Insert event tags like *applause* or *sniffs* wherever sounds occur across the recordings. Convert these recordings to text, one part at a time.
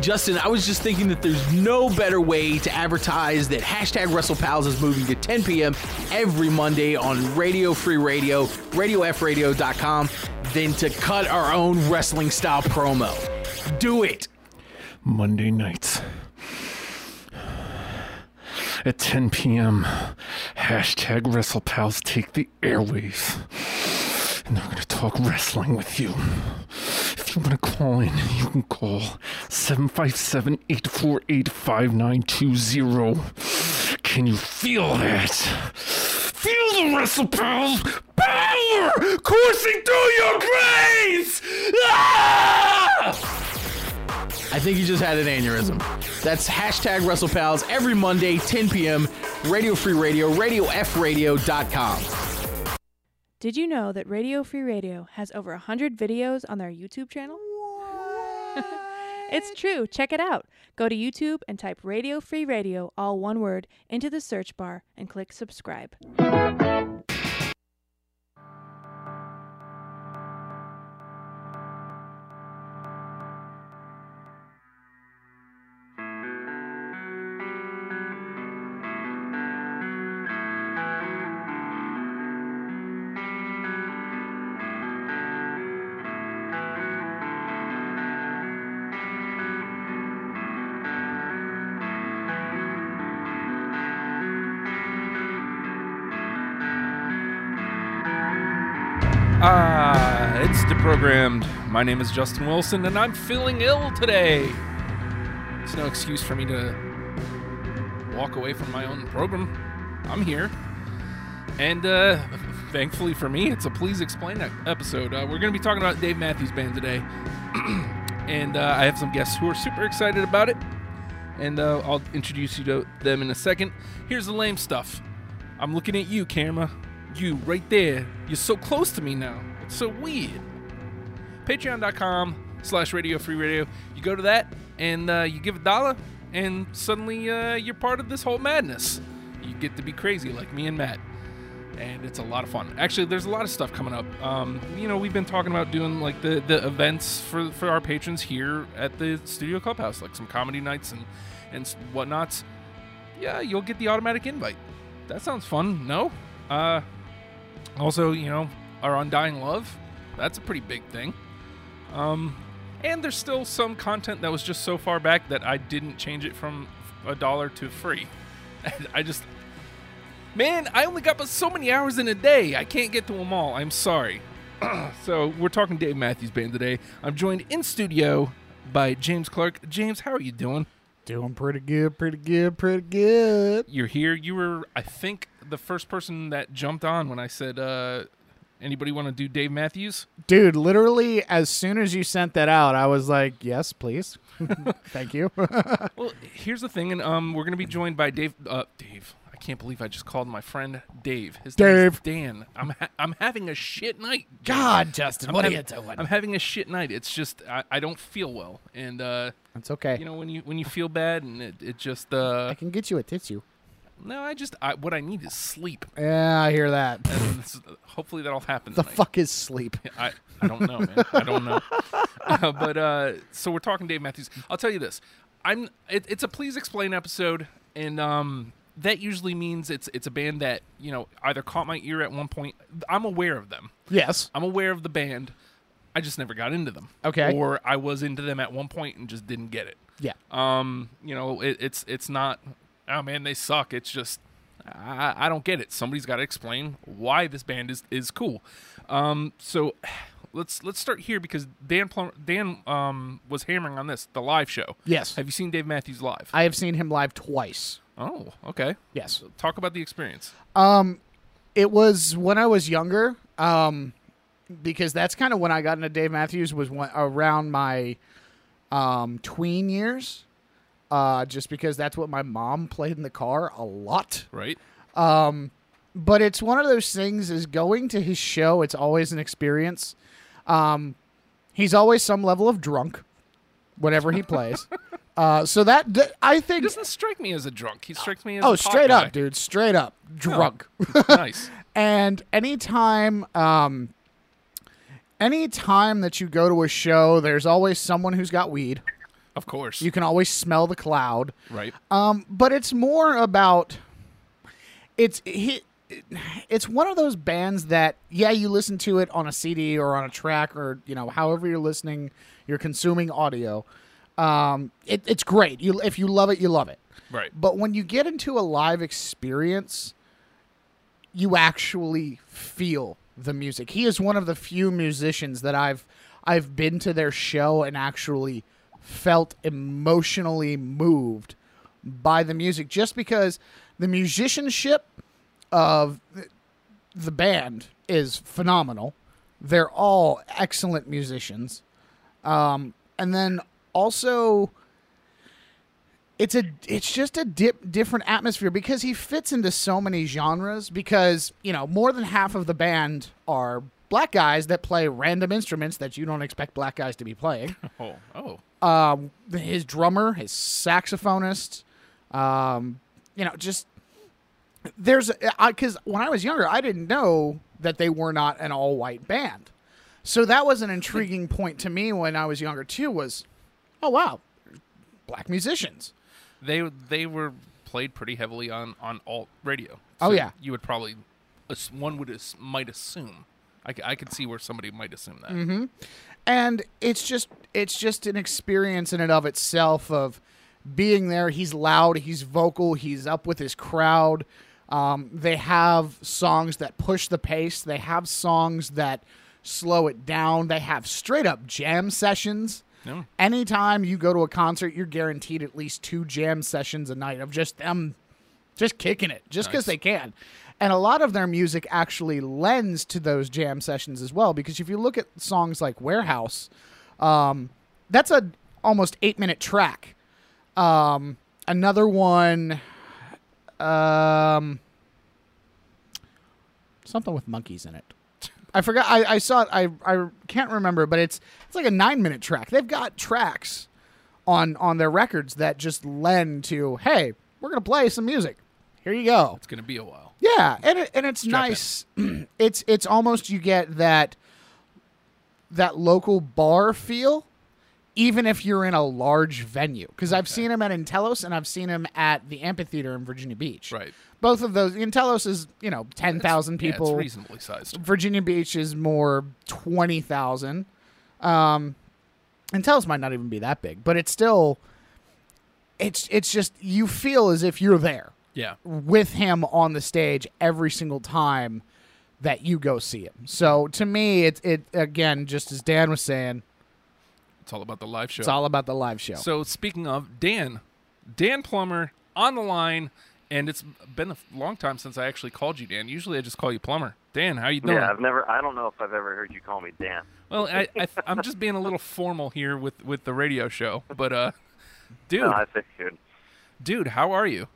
Justin, I was just thinking that there's no better way to advertise that hashtag WrestlePals is moving to 10 p.m. every Monday on Radio Free Radio, RadioFradio.com, than to cut our own wrestling style promo. Do it. Monday nights at 10 p.m. Hashtag WrestlePals take the airwaves. And they're going to talk wrestling with you. You want to call in, you can call 757 848 5920. Can you feel that? Feel the WrestlePals power coursing through your brains! Ah! I think he just had an aneurysm. That's hashtag WrestlePals every Monday, 10 p.m. Radio Free Radio, RadioFradio.com. Did you know that Radio Free Radio has over 100 videos on their YouTube channel? *laughs* it's true. Check it out. Go to YouTube and type Radio Free Radio, all one word, into the search bar and click subscribe. Deprogrammed. My name is Justin Wilson, and I'm feeling ill today. It's no excuse for me to walk away from my own program. I'm here. And uh, thankfully for me, it's a Please Explain episode. Uh, we're going to be talking about Dave Matthews Band today. *clears throat* and uh, I have some guests who are super excited about it. And uh, I'll introduce you to them in a second. Here's the lame stuff. I'm looking at you, camera. You right there. You're so close to me now. It's so weird. Patreon.com slash Radio Free Radio. You go to that and uh, you give a dollar, and suddenly uh, you're part of this whole madness. You get to be crazy like me and Matt. And it's a lot of fun. Actually, there's a lot of stuff coming up. Um, you know, we've been talking about doing like the, the events for, for our patrons here at the Studio Clubhouse, like some comedy nights and, and whatnots. Yeah, you'll get the automatic invite. That sounds fun, no? Uh, also, you know, our undying love. That's a pretty big thing. Um, and there's still some content that was just so far back that I didn't change it from a dollar to free. *laughs* I just, man, I only got but so many hours in a day. I can't get to them all. I'm sorry. *clears throat* so we're talking Dave Matthews Band today. I'm joined in studio by James Clark. James, how are you doing? Doing pretty good, pretty good, pretty good. You're here. You were, I think, the first person that jumped on when I said, uh, anybody want to do Dave Matthews? Dude, literally, as soon as you sent that out, I was like, yes, please. *laughs* Thank you. *laughs* Well, here's the thing, and um, we're gonna be joined by Dave. Uh, Dave, I can't believe I just called my friend Dave. His name is Dave. Dan. I'm ha- I'm having a shit night. God, Justin, I'm what are you doing? I'm having a shit night. It's just I, I don't feel well, and uh, It's okay. you know when you when you feel bad and it, it just I uh, can get you a tissue. No, I just I, what I need is sleep, Yeah, I hear that. and this, hopefully that'll happen. the tonight. fuck is sleep? *laughs* I, I don't know, man. I don't know. *laughs* Uh, but uh, so we're talking Dave Matthews. I'll tell you this. I'm. It, it's a please explain episode, and um, that usually means it's it's a band that you know either caught my ear at one point. I'm aware of them. Yes. I'm aware of the band. I just never got into them. Okay. Or I was into them at one point and just didn't get it. Yeah. Um, you know, it, it's it's not. Oh man, they suck. It's just I, I don't get it. Somebody's got to explain why this band is is cool. Um, so *sighs* let's let's start here because Dan Plum, Dan um was hammering on this the live show. Yes. Have you seen Dave Matthews live? I have seen him live twice. oh, okay. Yes. Talk about the experience. It was when I was younger, um, because that's kind of when I got into Dave Matthews was when, around my um, tween years. Uh, just because that's what my mom played in the car a lot. Right. but it's one of those things is going to his show it's always an experience um he's always some level of drunk whenever he plays *laughs* uh so that th- i He think doesn't strike me as a drunk. He strikes me as oh straight guy. up dude straight up drunk *laughs* nice. *laughs* and anytime um anytime that you go to a show there's always someone who's got weed Of course. You can always smell the cloud. right. Um, but it's more about it's he, it's one of those bands that yeah, you listen to it on a CD or on a track or you know however you're listening, you're consuming audio. Um, it, it's great. You if you love it, you love it. Right. But when you get into a live experience, you actually feel the music. He is one of the few musicians that I've I've been to their show and actually felt emotionally moved by the music just because the musicianship of the band is phenomenal. They're all excellent musicians. Um, and then also it's a it's just a dip, different atmosphere because he fits into so many genres because you know more than half of the band are black guys that play random instruments that you don't expect black guys to be playing *laughs* Oh. Oh. Um, his drummer, his saxophonist, um, you know, just there's because when I was younger, I didn't know that they were not an all white band, so that was an intriguing point to me when I was younger too. Was oh wow, black musicians. They they were played pretty heavily on on alt radio. Oh, yeah. You would probably one would might assume. I, I could see where somebody might assume that. Mm-hmm. and it's just it's just an experience in and of itself of being there. He's loud he's vocal he's up with his crowd. Um, they have songs that push the pace. They have songs that slow it down. They have straight up jam sessions. No. anytime you go to a concert you're guaranteed at least two jam sessions a night of just them just kicking it just because Nice. they can. And a lot of their music actually lends to those jam sessions as well because if you look at songs like warehouse um, that's a almost eight minute track. Um, another one um, something with monkeys in it. *laughs* I forgot i, I saw it I, I can't remember but it's it's like a nine minute track. They've got tracks on on their records that just lend to hey we're gonna play some music. Here you go. It's gonna be a while. yeah, and it, and it's Strap nice. *clears throat* it's it's almost you get that that local bar feel, even if you're in a large venue. Because I've seen him at nTelos and I've seen him at the amphitheater in Virginia Beach. Right. Both of those. nTelos is you know ten thousand Yeah, people. it's reasonably sized. Virginia Beach is more twenty thousand. Um, nTelos might not even be that big, but it's still. It's it's just you feel as if you're there Yeah. with him on the stage every single time that you go see him. So to me, it's it again, just as Dan was saying, It's all about the live show. it's all about the live show. So speaking of Dan, Dan Plummer on the line, and it's been a long time since I actually called you Dan. Usually I just call you Plummer. Dan, how you doing? Yeah, I've never. I don't know if I've ever heard you call me Dan. Well, I, I, *laughs* I'm just being a little formal here with with the radio show, but uh, *laughs* dude, No, I figured. dude, how are you?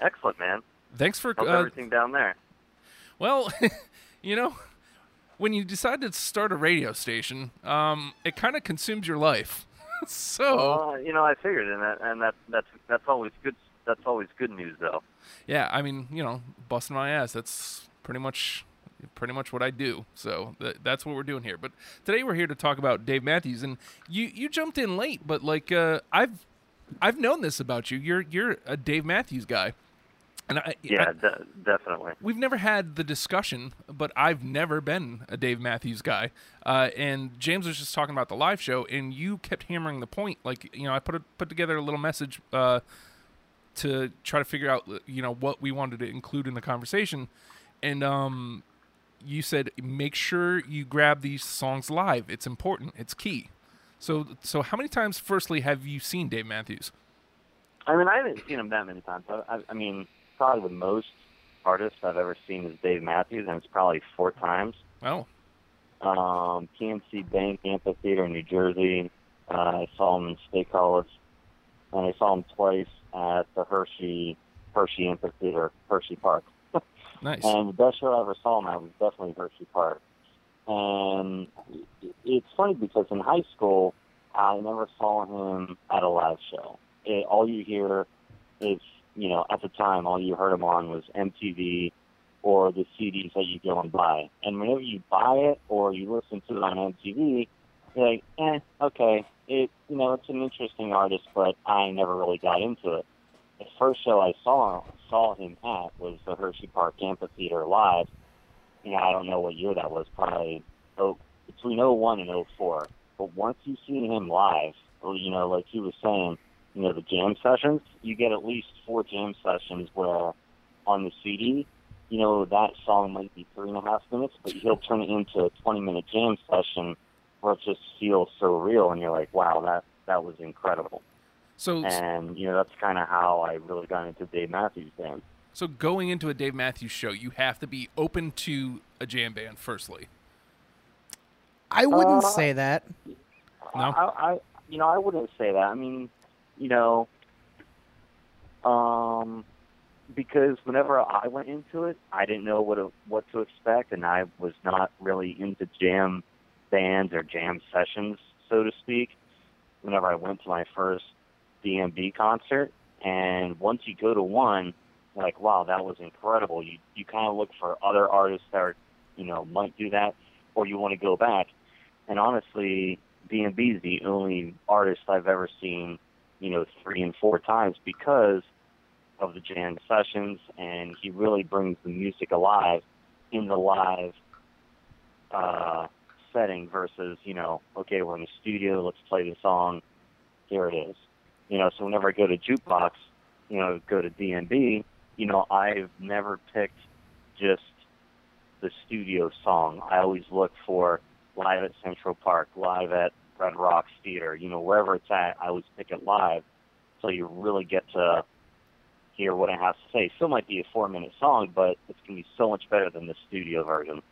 Excellent, man. Thanks for How's uh, everything down there? Well, *laughs* you know, when you decide to start a radio station, um, it kind of consumes your life. *laughs* so Well, you know, I figured, and that, and that, that's that's always good. That's always good news, though. yeah, I mean, you know, busting my ass. That's pretty much pretty much what I do. So th- that's what we're doing here. But today we're here to talk about Dave Matthews, and you you jumped in late, but like uh, I've I've known this about you. You're you're a Dave Matthews guy, and I Yeah, I- de- definitely. we've never had the discussion, but I've never been a Dave Matthews guy. Uh, and James was just talking about the live show, and you kept hammering the point. Like, you know, I put a, put together a little message uh, to try to figure out, you know, what we wanted to include in the conversation. And um, you said, make sure you grab these songs live. It's important. It's key. So, so how many times, firstly, have you seen Dave Matthews? I mean, I haven't seen him that many times. I, I, I mean, probably the most artist I've ever seen is Dave Matthews, and it's probably four times. Oh, Um, PNC Bank Amphitheater in New Jersey. Uh, I saw him in Steakhouse, and I saw him twice at the Hershey Hershey Amphitheater, Hershey Park. *laughs* nice. And the best show I ever saw him at was definitely Hershey Park. And it's funny because in high school, I never saw him at a live show. It, all you hear is, you know, at the time, all you heard him on was MTV or the CDs that you go and buy. And whenever you buy it or you listen to it on MTV, you're like, eh, okay. it you know it's an interesting artist, but I never really got into it. The first show I saw saw him at was the Hershey Park Amphitheater live. You know, I don't know what year that was, probably oh, between '01 and '04. But once you see him live, or you know, like he was saying, you know, the jam sessions, you get at least four jam sessions where on the CD, you know, that song might be three and a half minutes, but he'll turn it into a 20 minute jam session where it just feels so real, and you're like, wow, that that was incredible. So And you know, that's kind of how I really got into Dave Matthews Band. so going into a Dave Matthews show, you have to be open to a jam band. Firstly, I wouldn't Uh, say that. No? I, I, you know, I wouldn't say that. I mean, you know, um, because whenever I went into it, I didn't know what to, what to expect, and I was not really into jam bands or jam sessions, so to speak. Whenever I went to my first DMB concert, and once you go to one, like, wow, that was incredible. You you kind of look for other artists that are, you know, might do that, or you want to go back. And honestly, DMB is the only artist I've ever seen, you know, three and four times because of the jam sessions, and he really brings the music alive in the live uh, setting versus, you know, okay, we're in the studio, let's play the song, here it is. You know, so whenever I go to jukebox, you know, go to DMB, you know, I've never picked just the studio song. I always look for live at Central Park, live at Red Rocks Theater, you know, wherever it's at, I always pick it live so you really get to hear what it has to say. Still might be a four minute song, but it's gonna be so much better than the studio version.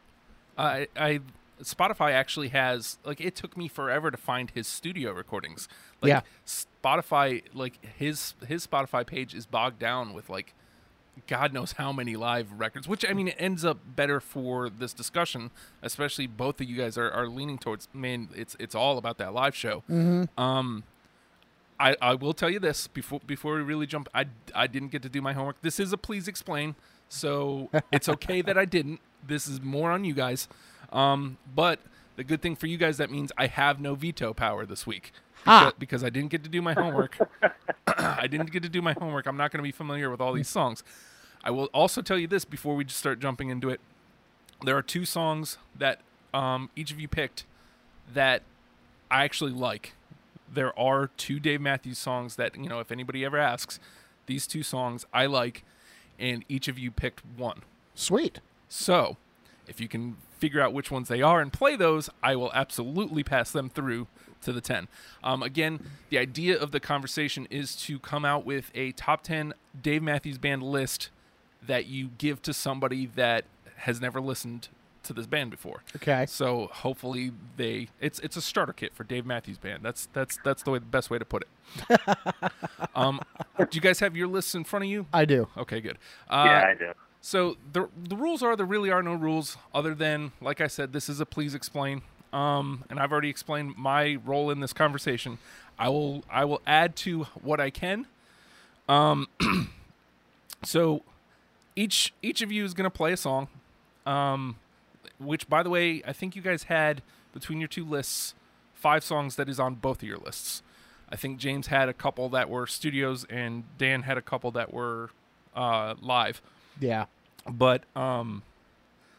I, I Spotify actually has like it took me forever to find his studio recordings. Like Yeah. Spotify like his his Spotify page is bogged down with like God knows how many live records, which I mean it ends up better for this discussion, especially both of you guys are, are leaning towards man, it's it's all about that live show. Um I, I will tell you this before before we really jump. I, I didn't get to do my homework. This is a please explain, so it's okay that I didn't. This is more on you guys. Um, but the good thing for you guys that means I have no veto power this week Ah. because, because I didn't get to do my homework. *coughs* I didn't get to do my homework. I'm not going to be familiar with all these songs. I will also tell you this before we just start jumping into it. There are two songs that um, each of you picked that I actually like. There are two Dave Matthews songs that, you know, if anybody ever asks, these two songs I like, and each of you picked one. Sweet. So, if you can figure out which ones they are and play those, I will absolutely pass them through to the 10. Um, again, the idea of the conversation is to come out with a top 10 Dave Matthews Band list that you give to somebody that has never listened to this band before. Okay. So hopefully they it's it's a starter kit for Dave Matthews Band. That's that's that's the way the best way to put it. *laughs* um, do you guys have your lists in front of you? I do. Okay, good. Uh, yeah, I do. so the the rules are there really are no rules other than like I said this is a please explain. Um, and I've already explained my role in this conversation. I will I will add to what I can. Um, *clears throat* so each each of you is going to play a song. Um, which by the way, I think you guys had between your two lists five songs that is on both of your lists. I think James had a couple that were studios and Dan had a couple that were uh, live Yeah. but um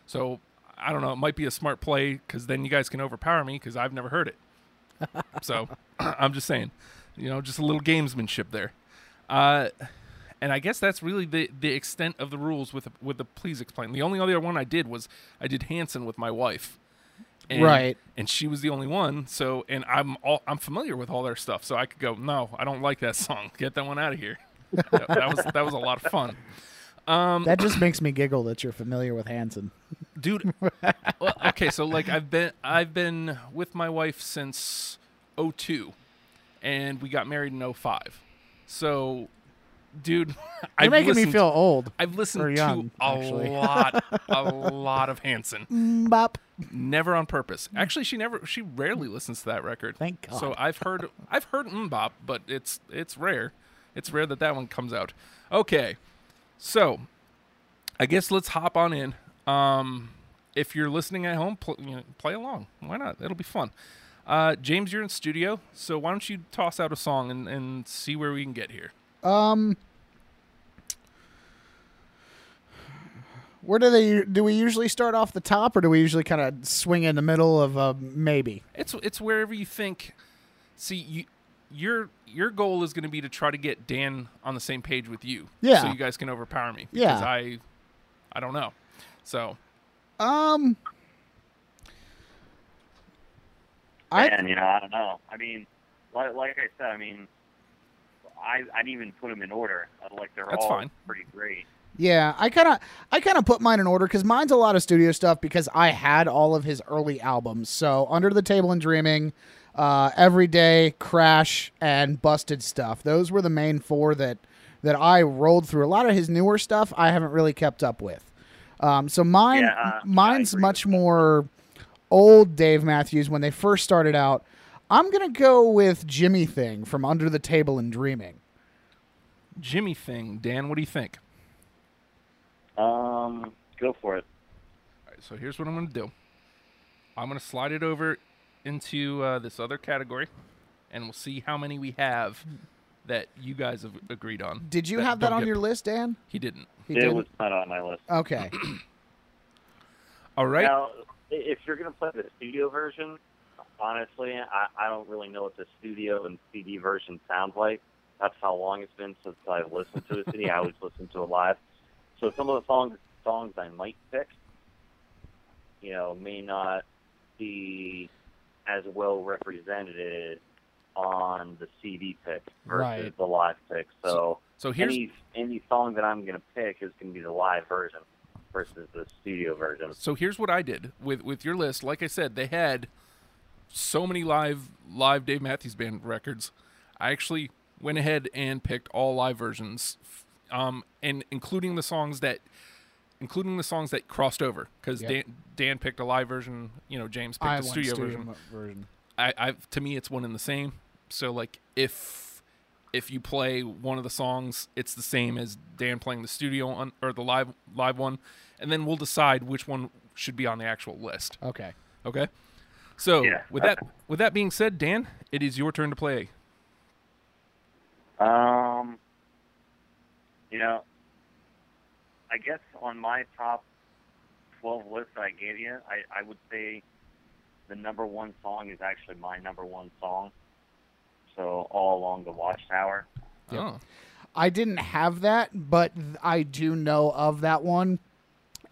so i don't know it might be a smart play because then you guys can overpower me because i've never heard it. *laughs* So *clears throat* i'm just saying you know just a little gamesmanship there. Uh and i guess that's really the the extent of the rules with with the please explain. The only other one i did was i did hanson with my wife. And, Right. and she was the only one so and i'm all i'm familiar with all their stuff so i could go no i don't like that song. Get that one out of here. *laughs* That, that was that was a lot of fun Um, that just makes me giggle that you're familiar with Hanson. *laughs* dude well, okay so like i've been i've been with my wife since 02 and we got married in 05 so dude You're making me feel old. i've listened young, to a actually. lot a *laughs* lot of hanson mm, Bop. never on purpose actually she never she rarely listens to that record Thank God. so i've heard i've heard mm, mbop but it's it's rare it's rare that that one comes out okay so I guess let's hop on in. Um, if you're listening at home, pl- you know, play along. Why not? It'll be fun. Uh, James, you're in studio, so why don't you toss out a song and, and see where we can get here? Um, where do they do we usually start off the top, or do we usually kind of swing in the middle of uh, maybe? It's it's wherever you think. See, you your your goal is going to be to try to get Dan on the same page with you. Yeah. So you guys can overpower me. Yeah. Because I, I don't know. So Um, I and you know, I don't know. I mean, like, like I said, I mean, I I didn't even put them in order. I Like they're That's all fine. pretty great. Yeah, I kind of I kind of put mine in order because mine's a lot of studio stuff because I had all of his early albums. So Under the Table and Dreaming, uh, Every Day, Crash, and Busted Stuff. Those were the main four that that I rolled through. A lot of his newer stuff I haven't really kept up with. Um, so mine Yeah, uh, mine's agree much more old Dave Matthews when they first started out. I'm gonna go with Jimi Thing from Under the Table and Dreaming. Jimi thing, Dan, what do you think? Um, go for it. All right, so here's what I'm going to do. I'm going to slide it over into uh, this other category, and we'll see how many we have that you guys have agreed on. Did you have that don't on get- your list, Dan? He didn't. He it didn't? was not on my list. Okay. *clears throat* All right. Now, i- if you're gonna play the studio version, honestly, I, I don't really know what the studio and CD version sounds like. That's how long it's been since I've listened to a CD. I always listen to it live. So some of the songs songs I might pick, you know, may not be as well represented on the CD pick versus Right. the live pick. So, So here's any any song that I'm gonna pick is gonna be the live version versus the studio version. so here's what I did with with your list. Like I said, they had so many live live Dave Matthews Band records. I actually went ahead and picked all live versions, um, and including the songs that including the songs that crossed over because Yep. Dan, Dan picked a live version. You know, James picked I a studio, studio version. version. I, I to me it's one and the same. So like if if you play one of the songs, it's the same as Dan playing the studio on or the live live one, and then we'll decide which one should be on the actual list. Okay. Okay. So Yeah. with that with that being said, Dan, it is your turn to play. Um, you know, I guess on my top 12 list that I gave you, I, I would say the number one song is actually my number one song. So, All Along the Watchtower. Oh. I didn't have that, but I do know of that one,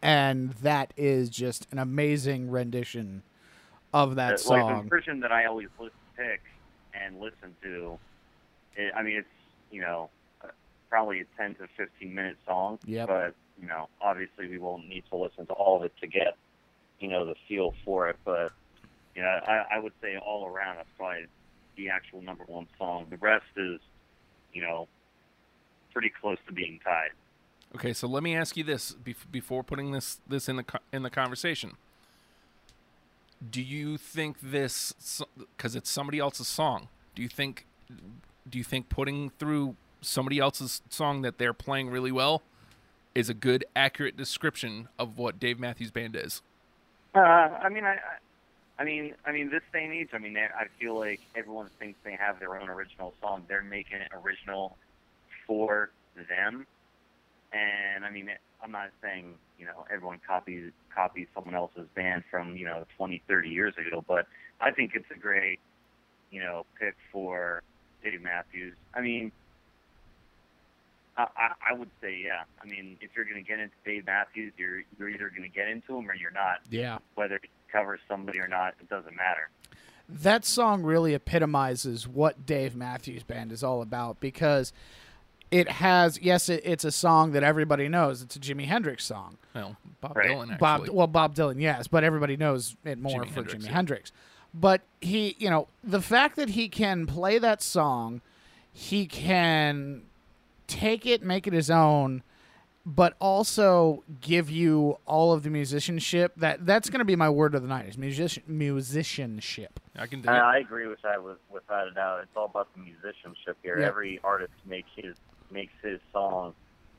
and that is just an amazing rendition of that song. Like the version that I always listen, pick and listen to, it, I mean, it's, you know, uh, probably a 10 to 15 minute song. Yep. But, you know, obviously we won't need to listen to all of it to get, you know, the feel for it. But, you know, I, I would say all around, that's probably the actual number one song. The rest is, you know, pretty close to being tied. Okay, so let me ask you this bef- before putting this this in the in the conversation. Do you think this because it's somebody else's song? Do you think do you think putting through somebody else's song that they're playing really well is a good accurate description of what Dave Matthews Band is? Uh, I mean, I, I, mean, I mean, this day and age, I mean, I feel like everyone thinks they have their own original song. They're making it original for them, and I mean, I'm not saying you know everyone copies copies someone else's band from you know 20, 30 years ago, but I think it's a great you know pick for Dave Matthews. I mean. I, I I would say, yeah. I mean, if you're going to get into Dave Matthews, you're you're either going to get into him or you're not yeah. whether he covers somebody or not, it doesn't matter. That song really epitomizes what Dave Matthews Band is all about because it has, yes, it, it's a song that everybody knows. It's a Jimi Hendrix song. Well, Bob Right. Dylan actually. Bob, well, Bob Dylan, yes, but everybody knows it more Jimi for Hendrix, Jimi yeah. Hendrix. But he, you know, the fact that he can play that song, he can take it, make it his own, but also give you all of the musicianship. That that's going to be my word of the night is musician musicianship. I can do I, it. I agree with that with, without a doubt. It's all about the musicianship here. Yeah. Every artist makes his makes his song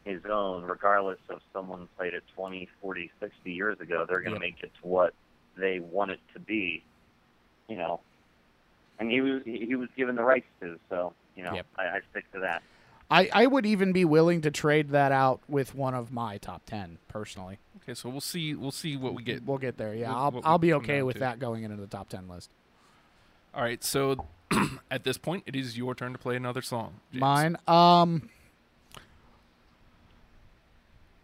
his own, regardless of someone played it 20, 40, 60 years ago. They're going to Yeah. make it to what they want it to be. You know, and he was he he was given the rights to. So you know, Yep. I, I stick to that. I, I would even be willing to trade that out with one of my top ten personally. Okay, so we'll see. We'll see what we get. We'll get there. Yeah, I'll I'll be okay with to. that going into the top ten list. All right, so *clears throat* at this point, it is your turn to play another song. James. Mine. Um,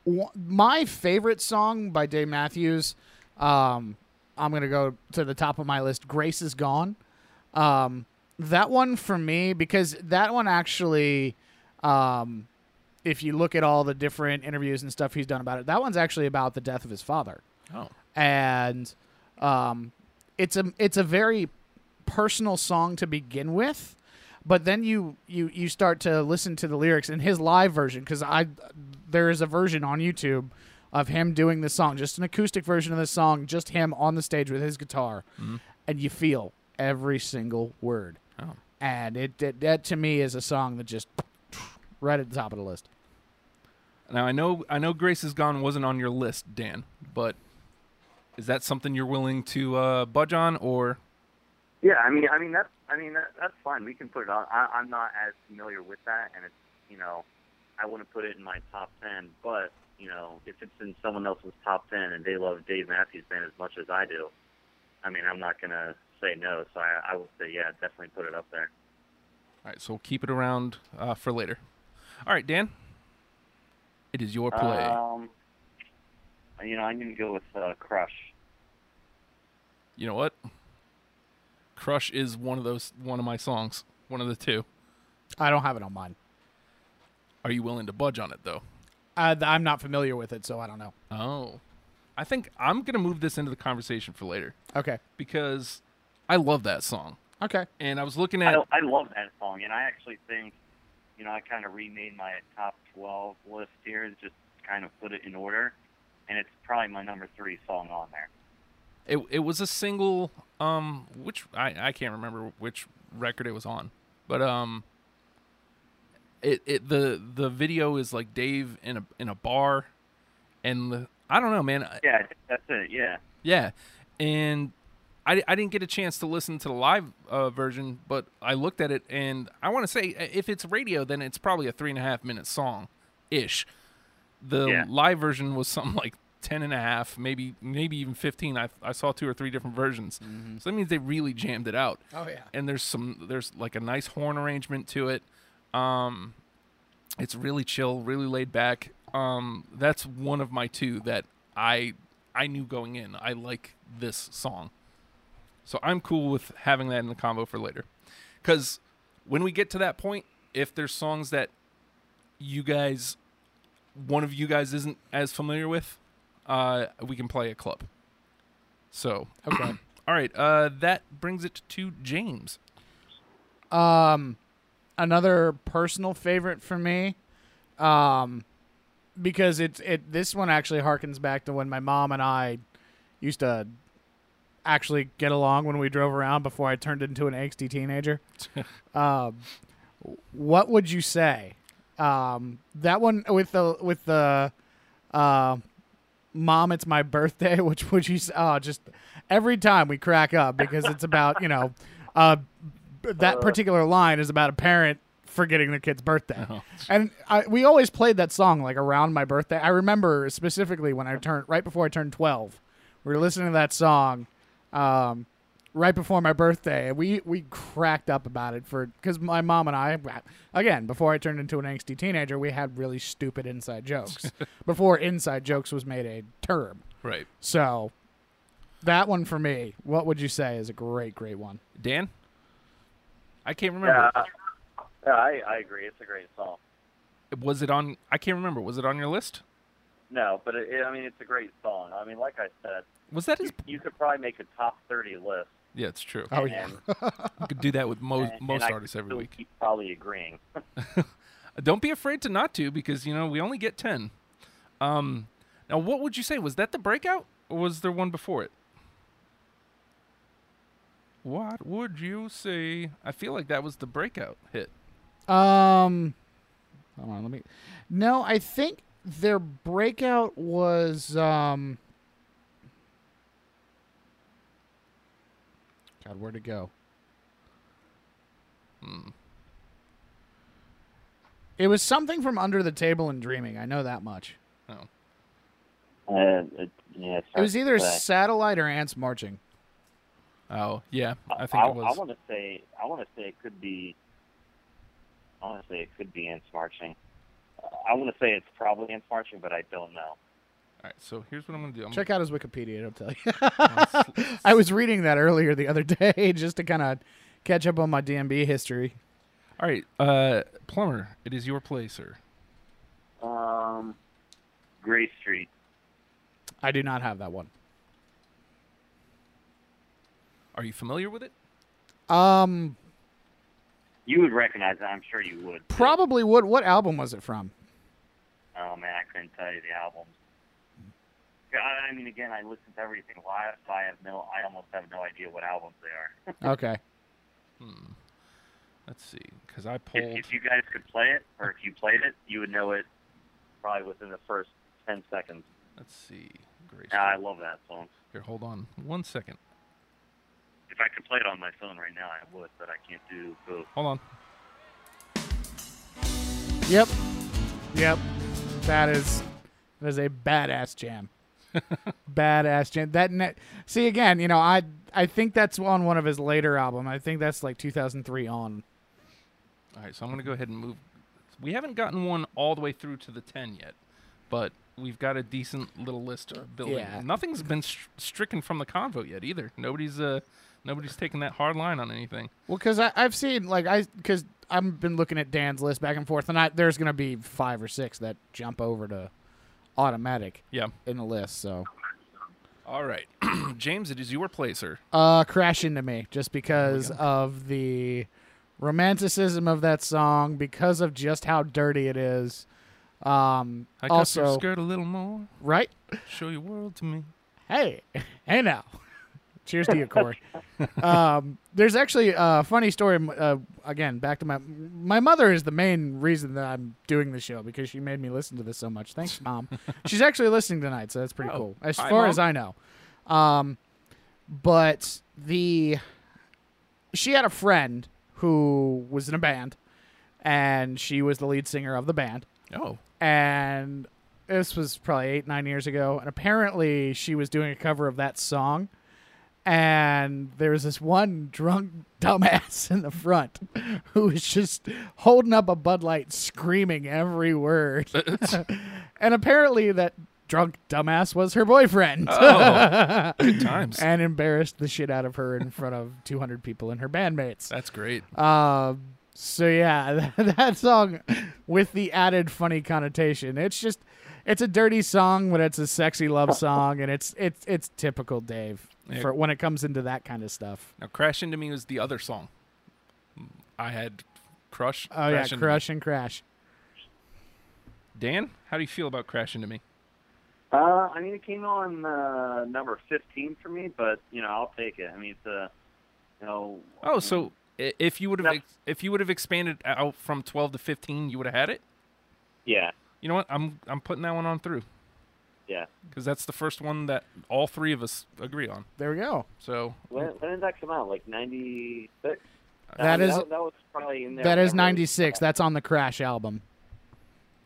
wh- my favorite song by Dave Matthews. Um, I'm gonna go to the top of my list. Grace is gone. Um, that one for me because that one actually, um, if you look at all the different interviews and stuff he's done about it, that one's actually about the death of his father. Oh, and um, it's a it's a very personal song to begin with, but then you you you start to listen to the lyrics in his live version because I there is a version on YouTube of him doing this song, just an acoustic version of this song, just him on the stage with his guitar, and you feel every single word, Oh. and it, it that to me is a song that just right at the top of the list. now I know I know Grace is Gone wasn't on your list, Dan, but is that something you're willing to uh, budge on, or Yeah, I mean, I mean that's I mean that, that's fine. We can put it on. I, I'm not as familiar with that, and it's you know, I wouldn't put it in my top ten. But you know, if it's in someone else's top ten and they love Dave Matthews Band as much as I do, I mean, I'm not gonna say no. So I, I would say yeah, definitely put it up there. all right? So we'll keep it around uh, for later. All right, Dan, it is your play. Um, you know, I'm gonna go with uh, Crush. you know what? Crush is one of those one of my songs, one of the two. I don't have it on mine. Are you willing to budge on it though? Uh, I'm not familiar with it, so I don't know. Oh, I think I'm gonna move this into the conversation for later Okay. because I love that song, Okay. and I was looking I, at I love that song, and I actually think, you know, I kind of remade my top 12 list here, and just kind of put it in order, and it's probably my number three song on there. it. It was a single, um, which I I can't remember which record it was on, but um, it it the the video is like Dave in a in a bar, and the I don't know, man. Yeah, that's it. Yeah. Yeah, and I, I didn't get a chance to listen to the live uh, version, but I looked at it, and I want to say uh, if it's radio, then it's probably a three and a half minute song, ish. The Yeah. live version was something like 10 and a half, maybe maybe even 15. I, I saw two or three different versions, so that means they really jammed it out. Oh yeah. And there's some there's like a nice horn arrangement to it. Um, it's really chill, really laid back. Um, that's one of my two that I I knew going in. I like this song, so I'm cool with having that in the combo for later. Because when we get to that point, if there's songs that you guys, one of you guys isn't as familiar with, uh, we can play a club. So *clears throat* Okay. all right, uh, that brings it to James. Um, another personal favorite for me, um, because it's it. This one actually harkens back to when my mom and I used to actually get along when we drove around before I turned into an angsty teenager. *laughs* um, what would you say? Um, that one with the with the uh, mom, it's my birthday. *laughs* Which would you? s- Oh, just every time we crack up because it's about you know, uh, that particular line is about a parent forgetting their kid's birthday, and I, we always played that song like around my birthday. I remember specifically when I turned right before I turned twelve, we were listening to that song. Um, right before my birthday. We we cracked up about it for because my mom and I, again, before I turned into an angsty teenager, we had really stupid inside jokes. *laughs* before inside jokes was made a term, Right, so that one for me. What would you say is a great great one? Dan. I can't remember. Yeah, yeah I, I agree. It's a great song. Was it on? I can't remember. Was it on your list? No, but it, it, I mean, it's a great song. I mean, like I said, Was that his? you could probably make a top 30 list. Yeah, it's true. Oh yeah, *laughs* You could do that with most and- most and I artists could every still week. keep probably agreeing. *laughs* *laughs* Don't be afraid to not to because you know we only get ten. Um, now what would you say was that the breakout or was there one before it? What would you say? I feel like that was the breakout hit. Um, hold on, let me. No, I think their breakout was um God, where'd it go? Hmm. It was something from Under the Table and Dreaming. I know that much. Oh. Uh, it, yeah, it was either play. Satellite or Ants Marching. Oh yeah, I think I, it was. I want to say I want to say it could be. I want to say it could be Ants Marching. I want to say it's probably ants marching, but I don't know. All right. So here's what I'm gonna do. I'm Check out his Wikipedia. It'll tell you. *laughs* I was reading that earlier the other *laughs* day just to kind of catch up on my DMB history. All right, uh, Plummer. It is your play, sir. Um, Grey Street. I do not have that one. Are you familiar with it? Um, You would recognize it. I'm sure you would. probably would. What album was it from? Oh man, I couldn't tell you the albums. I I mean, again, I listen to everything live, so I have no. I almost have no idea what albums they are. *laughs* Okay. Hmm. Let's see, because I pulled. if, if you guys could play it, or if you played it, you would know it probably within the first ten seconds. Let's see, Grace. Yeah, I love that song. Here, hold on one second. If I could play it on my phone right now, I would, but I can't do both. Hold on. Yep. Yep. That is that is a badass jam. *laughs* badass jam. That net. See again, you know, I I think that's on one of his later album. I think that's like 2003 on. All right, so I'm gonna go ahead and move. We haven't gotten one all the way through to the ten yet, but we've got a decent little list of building. Yeah. Nothing's been str- stricken from the convo yet either. Nobody's uh, nobody's taken that hard line on anything. Well, because I I've seen like I because I've been looking at Dan's list back and forth, and I, there's gonna be five or six that jump over to automatic Yeah. in the list. So All right, *clears throat* James, it is your play, sir. uh, crash into me just because of the romanticism of that song, because of just how dirty it is. Um, I also, skirt a little more. right? Show your world to me. Hey, *laughs* hey now. Cheers to you, *laughs* Corey. um, there's actually a funny story. Uh, again, back to my my mother is the main reason that I'm doing the show because she made me listen to this so much. Thanks, *laughs* mom. She's actually listening tonight, so that's pretty Oh, cool. As hi, far Mom. as I know, um, but the she had a friend who was in a band, and she was the lead singer of the band Oh, and this was probably eight nine years ago and apparently she was doing a cover of that song and there was this one drunk dumbass in the front who was just holding up a bud light screaming every word *laughs* and apparently that drunk dumbass was her boyfriend Oh. good *laughs* times. and embarrassed the shit out of her in front of 200 people and her bandmates That's great. um, so yeah, *laughs* that, song with the added funny connotation. It's just it's a dirty song, but it's a sexy love song, and it's it's it's typical Dave. For when it comes into that kind of stuff. Now, Crash Into Me was the other song. I had Crush. Oh yeah, Into Me. crush and crash. Dan, how do you feel about Crash Into Me? Uh, I mean, it came on uh, number 15 for me, but you know, I'll take it. I mean, it's a, you know. Oh, so if you would have Yep. if you would have expanded out from 12 to 15, you would have had it. yeah, You know what? I'm I'm putting that one on through yeah. because that's the first one that all three of us agree on. There we go. So When, when did that come out? Like 96. That I mean, is- that, that was probably in there. That is ninety six. That's on the Crash album.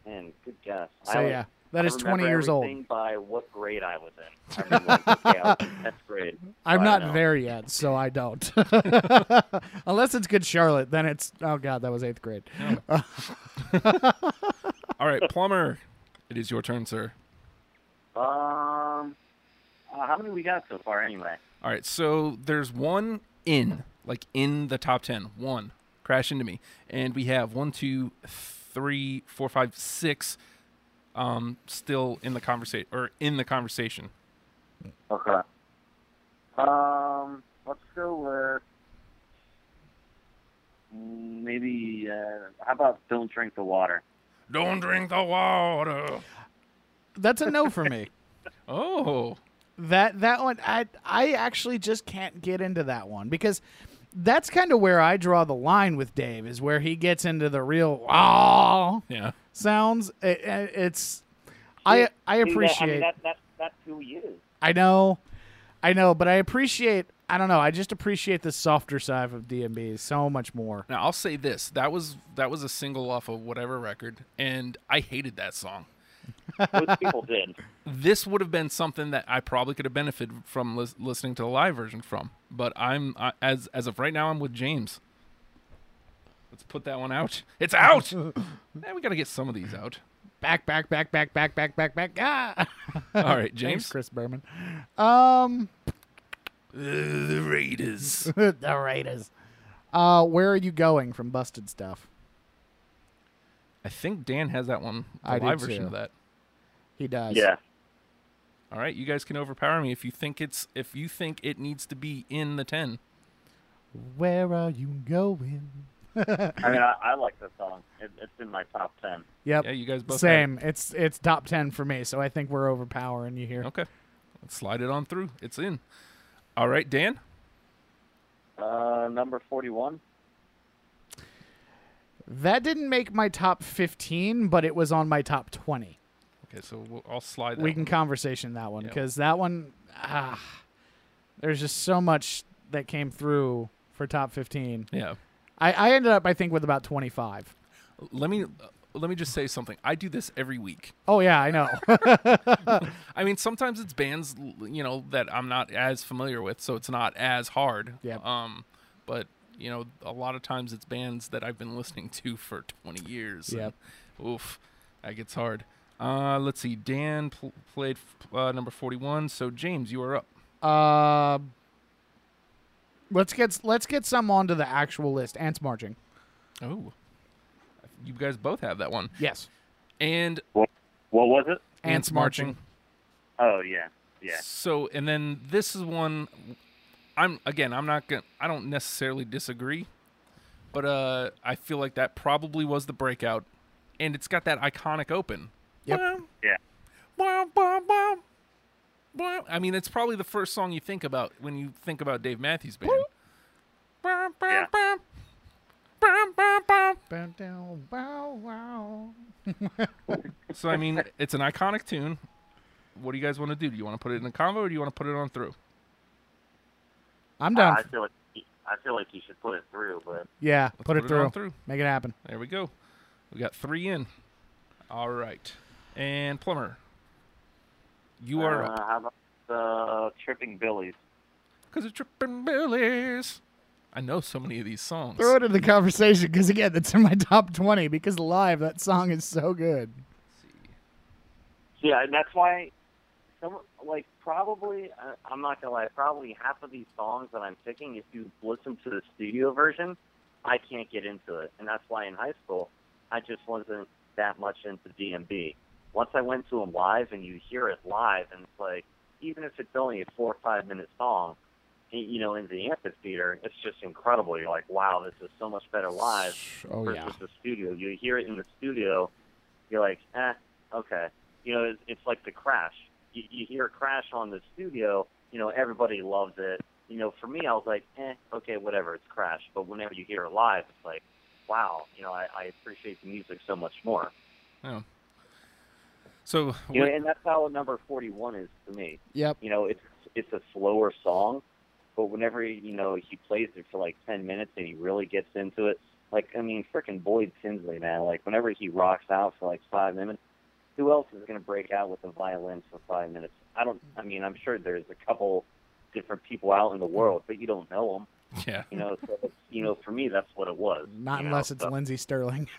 Man, good guess. So I, yeah, that I is twenty years old. By what grade I was in. I remember like, okay, I was in tenth grade. I'm not there yet, so I don't. *laughs* Unless it's Good Charlotte, then it's oh god, that was eighth grade. *laughs* all right, Plummer, it is your turn, sir. Um, uh, how many we got so far anyway? All right, so there's one in, like in the top 10. One, Crash Into Me. And we have one, two, three, four, five, six um, still in the conversation, or in the conversation. Okay. Um, let's go with maybe. Uh, how about "Don't Drink the Water"? Don't drink the water. That's a no for me. *laughs* Oh, That that one I I actually just can't get into that one because that's kind of where I draw the line with Dave is where he gets into the real ah yeah. sounds. It, it- it's I I See, that- appreciate. I mean, that, that, that's who he is. I know. I know, but I appreciate. I don't know. I just appreciate the softer side of DMB so much more. Now I'll say this: that was that was a single off of whatever record, and I hated that song. Most people did. *laughs* This would have been something that I probably could have benefited from lis- listening to the live version from. But I'm I, as as of right now, I'm with James. Let's put that one out. It's out. *laughs* Man, we got to get some of these out. Back, back, back, back, back, back, back, back. Ah. *laughs* All right, Thanks, James. Chris Berman. Um, the Raiders. the Raiders. Uh, where are you going from Busted Stuff? I think Dan has that one. The I do live version too. of that. He does. Yeah. All right, you guys can overpower me if you think it's if you think it needs to be in the ten. Where are you going? *laughs* I mean, I, I like this song. It, it's in my top ten. Yep. Yeah, you guys both. have it. Same. It's it's top ten for me, so I think we're overpowering you here. Okay, let's slide it on through. It's in. All right, Dan. Uh, number forty-one. That didn't make my top fifteen, but it was on my top twenty. Okay, so we'll, I'll slide. That we can one. conversation that one Yeah. because that one, ah, there's just so much that came through for top fifteen. Yeah. I, I ended up, I think, with about twenty five. Let me uh, let me just say something. I do this every week. Oh yeah, I know. *laughs* *laughs* I mean, sometimes it's bands, you know, that I'm not as familiar with, so it's not as hard. Yeah. Um, but you know, a lot of times it's bands that I've been listening to for 20 years. Yeah. Oof, that gets hard. Uh, let's see. Dan pl- played uh, number 41. So James, you are up. uh, let's get let's get some onto the actual list. Ants marching. Oh, you guys both have that one. Yes. And What was it? Ants marching. Oh yeah, yeah. So, and then this is one. I'm again. I'm not gonna. I don't necessarily disagree, but uh, I feel like that probably was the breakout, and it's got that iconic open. Yep. Yeah. I mean, it's probably the first song you think about when you think about Dave Matthews Band. Wow, wow, Yeah. So I mean, it's an iconic tune. What do you guys want to do? Do you want to put it in a combo, or do you want to put it on through? I'm Uh, done. I feel like I feel like you should put it through, but yeah, Let's put it through. through. Make it happen. There we go. We got three in. All right. And Plummer, you are uh, how about the Tripping Billies? because of tripping billies. I know so many of these songs. Throw it in the conversation because again, that's in my top twenty. Because live, that song is so good. Yeah, and that's why some like probably uh, I'm not gonna lie, probably half of these songs that I'm picking, if you listen to the studio version, I can't get into it, and that's why in high school I just wasn't that much into DMB. Once I went to them live, and you hear it live, and it's like even if it's only a four or five minute song, you know, in the amphitheater, it's just incredible. You're like, wow, this is so much better live Oh versus yeah. the studio. You hear it in the studio, you're like, eh, okay. You know, it's, it's like the crash. You, you hear crash on the studio, you know, everybody loves it. You know, for me, I was like, eh, okay, whatever, it's crash. But whenever you hear it live, it's like, wow, you know, I, I appreciate the music so much more. So, You know, and that's how number 41 is to me. Yep. You know, it's it's a slower song, but whenever you know he plays it for like 10 minutes and he really gets into it, like I mean, frickin' Boyd Tinsley, man. Like whenever he rocks out for like five minutes, who else is gonna break out with a violin for five minutes? I don't. I mean, I'm sure there's a couple different people out in the world, but you don't know them. yeah. You know, so you know, for me, that's what it was. Not you know, unless it's so- Lindsey Stirling.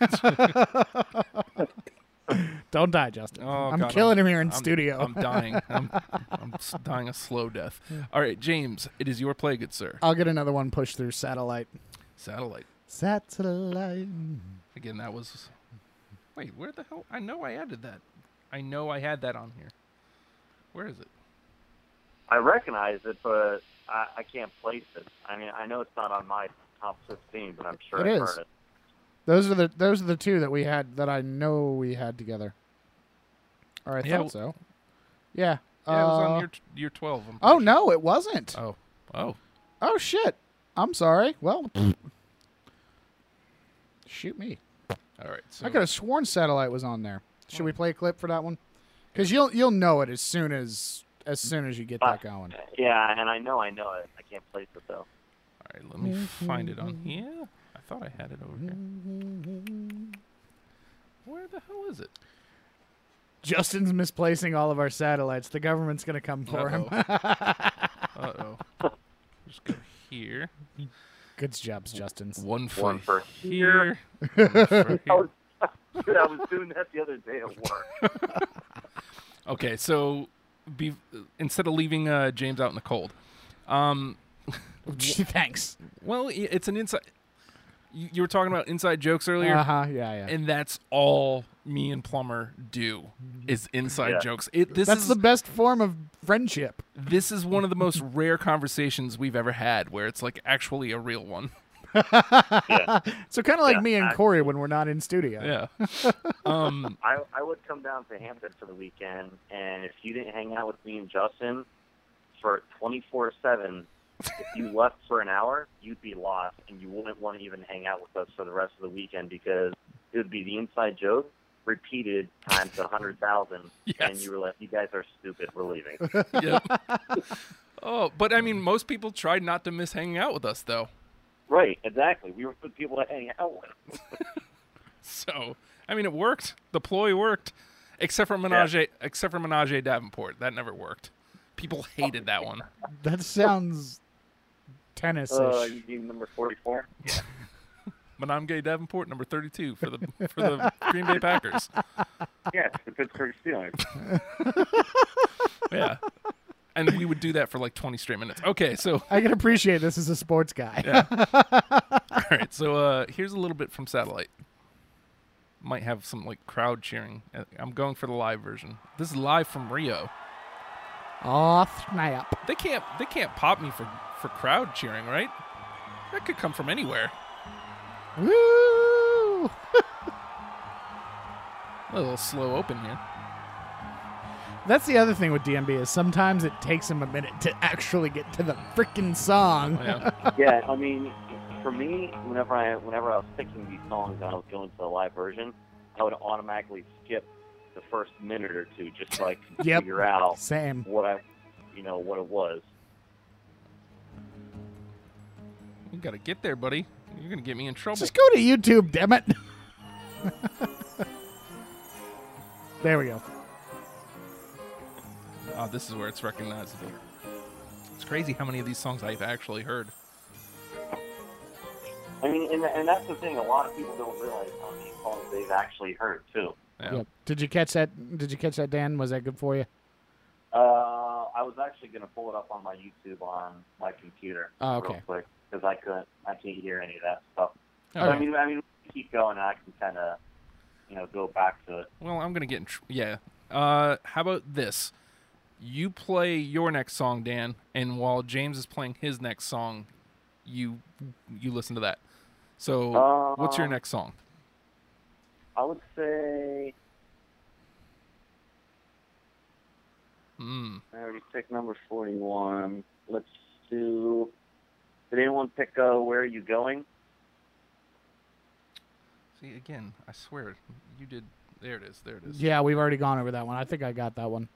*laughs* *laughs* *laughs* Don't die, Justin. Oh, I'm God, killing him here in I'm- studio. I'm dying. *laughs* I'm, I'm dying a slow death. All right, James, it is your play, good sir. I'll get another one pushed through satellite. Satellite. Satellite. Again, that was. Wait, where the hell? I know I added that. I know I had that on here. Where is it? I recognize it, but I, I can't place it. I mean, I know it's not on my top 15, but I'm sure It I've is. heard it. Those are the those are the two that we had that I know we had together. Or I Yeah, thought so. Yeah. Yeah, it was on Uh, your your twelve. I'm oh pretty no, it wasn't. Oh, oh. Oh shit. I'm sorry. Well, shoot me. All right. So I could have sworn satellite was on there. Should we play a clip for that one? Because you'll you'll know it as soon as as soon as you get But- that going. Yeah, and I know I know it. I can't place it though. All right, let me find it on here. I thought I had it over here. Where the hell is it? Justin's misplacing all of our satellites. The government's gonna come for him. Uh oh. *laughs* Just go here. Good jobs, Justin. One for, One for here. one for *laughs* I was, dude, I was doing that the other day at work. *laughs* Okay, so be, instead of leaving uh, James out in the cold, um, Thanks. well, it's an inside. You, you were talking about inside jokes earlier, Uh huh. Yeah, yeah. and that's all me and Plummer do is inside Yeah. jokes. It this That's is the best form of friendship. this is one of the most rare conversations we've ever had where it's like actually a real one. Yeah. *laughs* So kind of like Yeah, me and I- Corey when we're not in studio. Yeah. *laughs* um. I I would come down to Hampton for the weekend, and if you didn't hang out with me and Justin for 24 seven, if you left for an hour, you'd be lost, and you wouldn't want to even hang out with us for the rest of the weekend because it would be the inside joke repeated times a hundred thousand, *laughs* and you were like, "You guys are stupid. We're leaving." *laughs* Yep. *laughs* oh, but I mean, most people tried not to miss hanging out with us, though. right? Exactly. We were the people to hang out with. So, I mean, it worked. The ploy worked, except for Menage, except for Menage Davenport. That never worked. People hated that one. That sounds tennis-ish. Uh, you mean number 44? *laughs* Gay Davenport, number thirty-two for the for the *laughs* Green Bay Packers. Yes, the Pittsburgh Steelers. *laughs* Yeah, and we would do that for like twenty straight minutes. Okay, so I can appreciate this as a sports guy. yeah. all right, so uh, here's a little bit from Satellite. Might have some like crowd cheering. Uh, I'm going for the live version. This is live from Rio. Aw, snap. They can't they can't pop me for for crowd cheering, right? That could come from anywhere. Woo! *laughs* A little slow open here. That's the other thing with DMB is sometimes it takes him a minute to actually get to the freaking song. Yeah. *laughs* yeah, I mean, for me, whenever I whenever I was picking these songs and I was going to the live version, I would automatically skip the first minute or two just so I could *laughs* Yep. figure out Same. what I, you know, what it was. You gotta get there, buddy. You're gonna get me in trouble. Just go to YouTube, damn it. *laughs* there we go. Oh, this is where it's recognizable. It's crazy how many of these songs I've actually heard. I mean, and, and that's the thing. A lot of people don't realize how many songs they've actually heard too. Yeah. Yep. Did you catch that? Did you catch that, Dan? Was that good for you? Uh, I was actually going to pull it up on my YouTube on my computer Oh, real okay. quick because I couldn't, I can't hear any of that stuff. All But, I mean, I mean, keep going, I can kind of, you know, go back to it. Well, I'm gonna get in. Tr- yeah. Uh, how about this? You play your next song, Dan, and while James is playing his next song, you you listen to that. So, what's your Um, next song? I would say Mm. I already picked number forty-one. Let's do. Did anyone pick uh, "Where Are You Going"? See again. I swear you did. There it is. There it is. Yeah, we've already gone over that one. I think I got that one.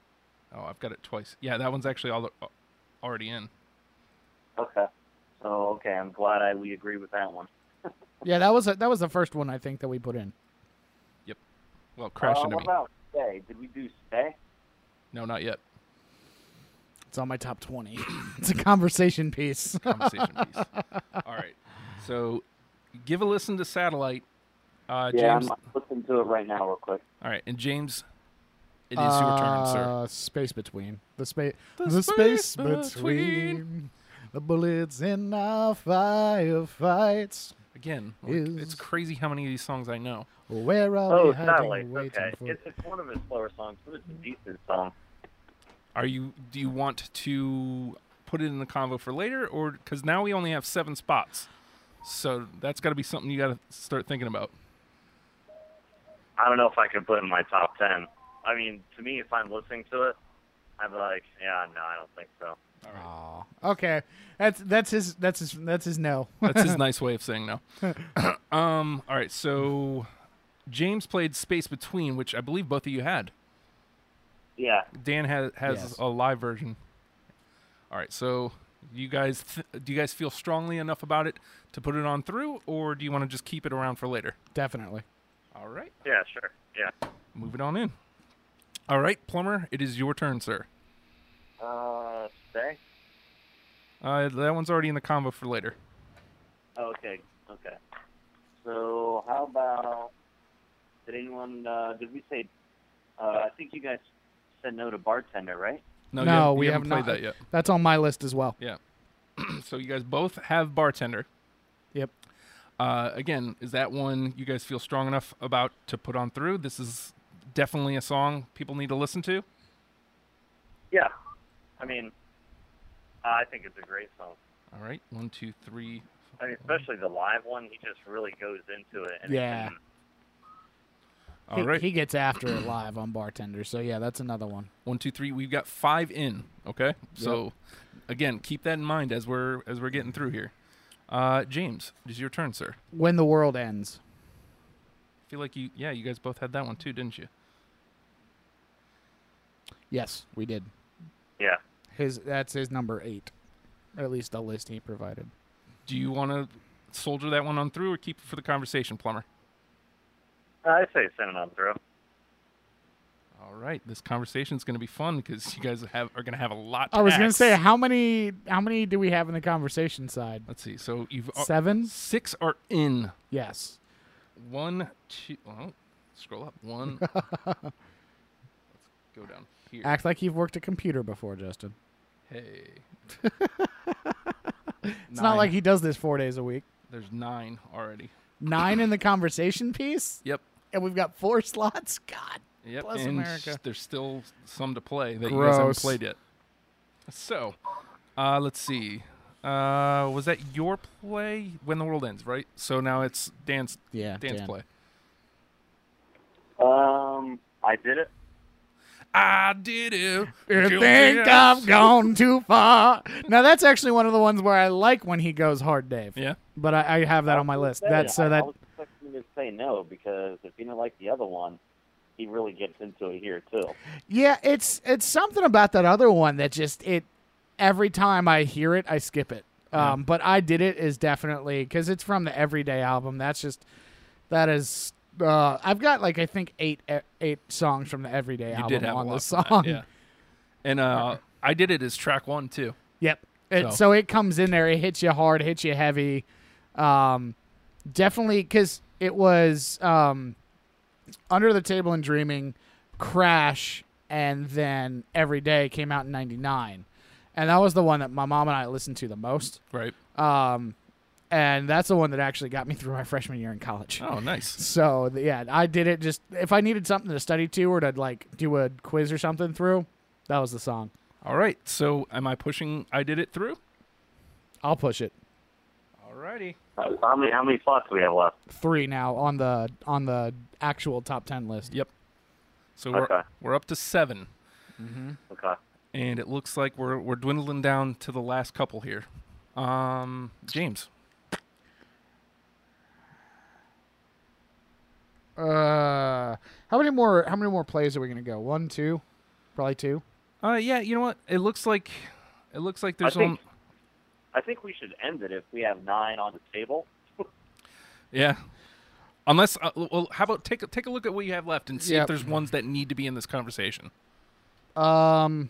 Oh, I've got it twice. Yeah, that one's actually all already in. Okay. So okay, I'm glad I we agree with that one. *laughs* Yeah, that was a, that was the first one I think that we put in. Well, crash uh, into what me. about "Stay"? Did we do "Stay"? No, not yet. It's on my top twenty. *laughs* it's a conversation piece. Conversation piece. *laughs* All right. So, give a listen to Satellite. Uh, yeah, James. I'm listening to it right now, real quick. All right, and James, it is your turn, sir. Uh, Space between the space, The the, space space, between. between the bullets in our firefights. Again, like, it's crazy how many of these songs I know. Where are Oh, we hiding, "Satellite." waiting Okay, for? it's, it's one of his slower songs, but it's a decent song. Are you? Do you want to put it in the convo for later, or because now we only have seven spots, so that's got to be something you got to start thinking about. I don't know if I could put it in my top ten. I mean, to me, if I'm listening to it, I'm like, yeah, no, I don't think so. Aw. Okay, that's that's his that's his that's his no. That's his *laughs* nice way of saying no. *laughs* um. All right. So James played Space Between, which I believe both of you had. Yeah. Dan has has Yes. a live version. All right, so you guys th- do you guys feel strongly enough about it to put it on through, or do you want to just keep it around for later? Definitely. All right, Yeah, sure. Yeah. move it on in. All right, Plummer, it is your turn, sir. Uh, stay. Uh, that one's already in the combo for later. Oh, okay. Okay. So how about? Did anyone? Uh, did we say? Uh, I think you guys said no to bartender, right? No, No, you haven't, we you have haven't played not. that yet. That's on my list as well. Yeah. *clears throat* so you guys both have bartender. Yep. Uh, again, is that one you guys feel strong enough about to put on through? This is definitely a song people need to listen to. Yeah. I mean, I think it's a great song. All right, one, two, three. I mean, especially the live one. He just really goes into it. And Yeah. and All he, right, he gets after it live on Bartender. So yeah, that's another one. one, two, three. We've got five in. Okay, so again, keep that in mind as we're as we're getting through here. Uh, James, it is your turn, sir. When the world ends. I feel like you, yeah, you guys both had that one too, didn't you? Yes, we did. yeah. His that's his number eight, or at least the list he provided. Do you want to soldier that one on through, or keep it for the conversation, Plummer? I say send it on through. All right, this conversation is going to be fun because you guys have are going to have a lot. To I was gonna say how many how many do we have in the conversation side? Let's see. So you've uh, Seven. six are in. Yes. One, two. Oh, scroll up. One. *laughs* Let's go down here. Act like you've worked a computer before, Justin. Hey, *laughs* It's not like he does this four days a week. there's nine already. Nine in the conversation piece, Yep. and we've got four slots. God. Yep. Bless and America. there's still some to play that you guys haven't Gross. played yet. So, uh, let's see. Uh, was that your play? When the world ends, right? So now it's Dan's Yeah. Dan's Dan. play. Um, I did it. I did it. You think as- I've *laughs* gone too far? Now that's actually one of the ones where I like when he goes hard, Dave. Yeah. But I, I have that on my list. gonna That's say, so I, that I was expecting you to say no because if you didn't like the other one, he really gets into it here too. yeah, it's it's something about that other one that just it every time I hear it, I skip it. Um, but I did it is definitely because it's from the Everyday album. That's just that is. Uh, I've got like I think eight eight songs from the Everyday You album did have on lot from that, song. yeah. *laughs* And uh, I did it as track one too. Yep. It, So- so. it comes in there. It hits you hard. Hits you heavy. Um, definitely because it was um, under the table and dreaming, crash, and then every day came out in '99, and that was the one that my mom and I listened to the most. Right. Um, and that's the one that actually got me through my freshman year in college. Oh, nice. So yeah, I did it just if I needed something to study to or to like do a quiz or something through. That was the song. All right. So am I pushing I did it through? I'll push it. Alrighty. Uh, how many how many slots do we have left? three now on the on the actual top ten list. Yep. So we're Okay. we're up to seven. Mhm. Okay. And it looks like we're we're dwindling down to the last couple here. Um James. Uh, how many more? How many more plays are we gonna go? One, two, probably two. Uh yeah, you know what? It looks like it looks like there's I think on I think we should end it if we have nine on the table. *laughs* Yeah. Unless uh, well how about take a take a look at what you have left and see if there's ones that need to be in this conversation. Um,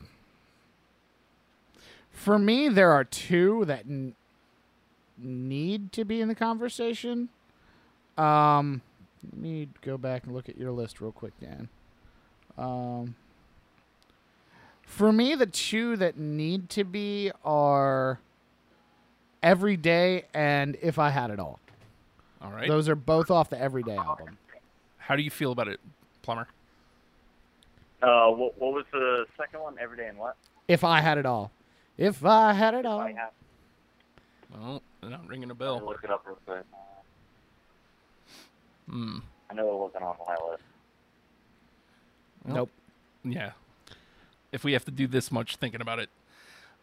for me, there are two that n- need to be in the conversation. Um, let me go back and look at your list real quick, Dan. Um, for me, the two that need to be are Every Day and If I Had It All. All right. Those are both off the Everyday album. How do you feel about it, Plummer? Uh, what, what was the second one? Everyday and what? If I Had It All. If I Had It All. I have Well, they're not ringing a to bell. look it up real quick. Hmm. I know it wasn't on my list. Well, Nope. Yeah. If we have to do this much thinking about it.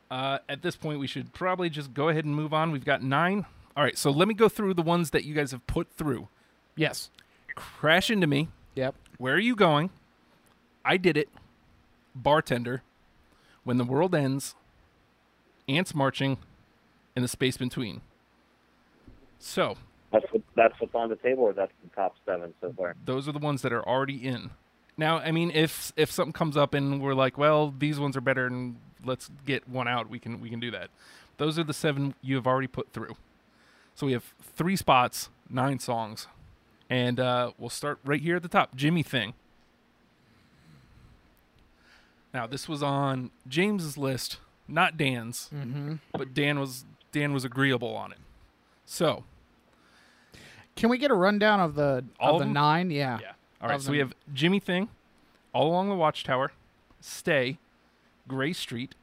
Uh, at this point, we should probably just go ahead and move on. We've got nine. All right, so let me go through the ones that you guys have put through. Yes. Crash into me. Yep. Where are you going? I did it. Bartender, When the World Ends, Ants Marching, and the Space Between. So, That's what, that's what's on the table, or that's the top seven so far. those are the ones that are already in. Now, I mean, if if something comes up and we're like, well, these ones are better, and let's get one out, we can we can do that. Those are the seven you have already put through. So we have three spots, nine songs, and uh, we'll start right here at the top. Jimi Thing. Now this was on James's list, not Dan's, Mm-hmm. but Dan was Dan was agreeable on it. So Can we get a rundown of the All of of the them? nine? Yeah. Yeah. All right. Of So we them. have Jimi Thing, All Along the Watchtower, Stay, Grey Street,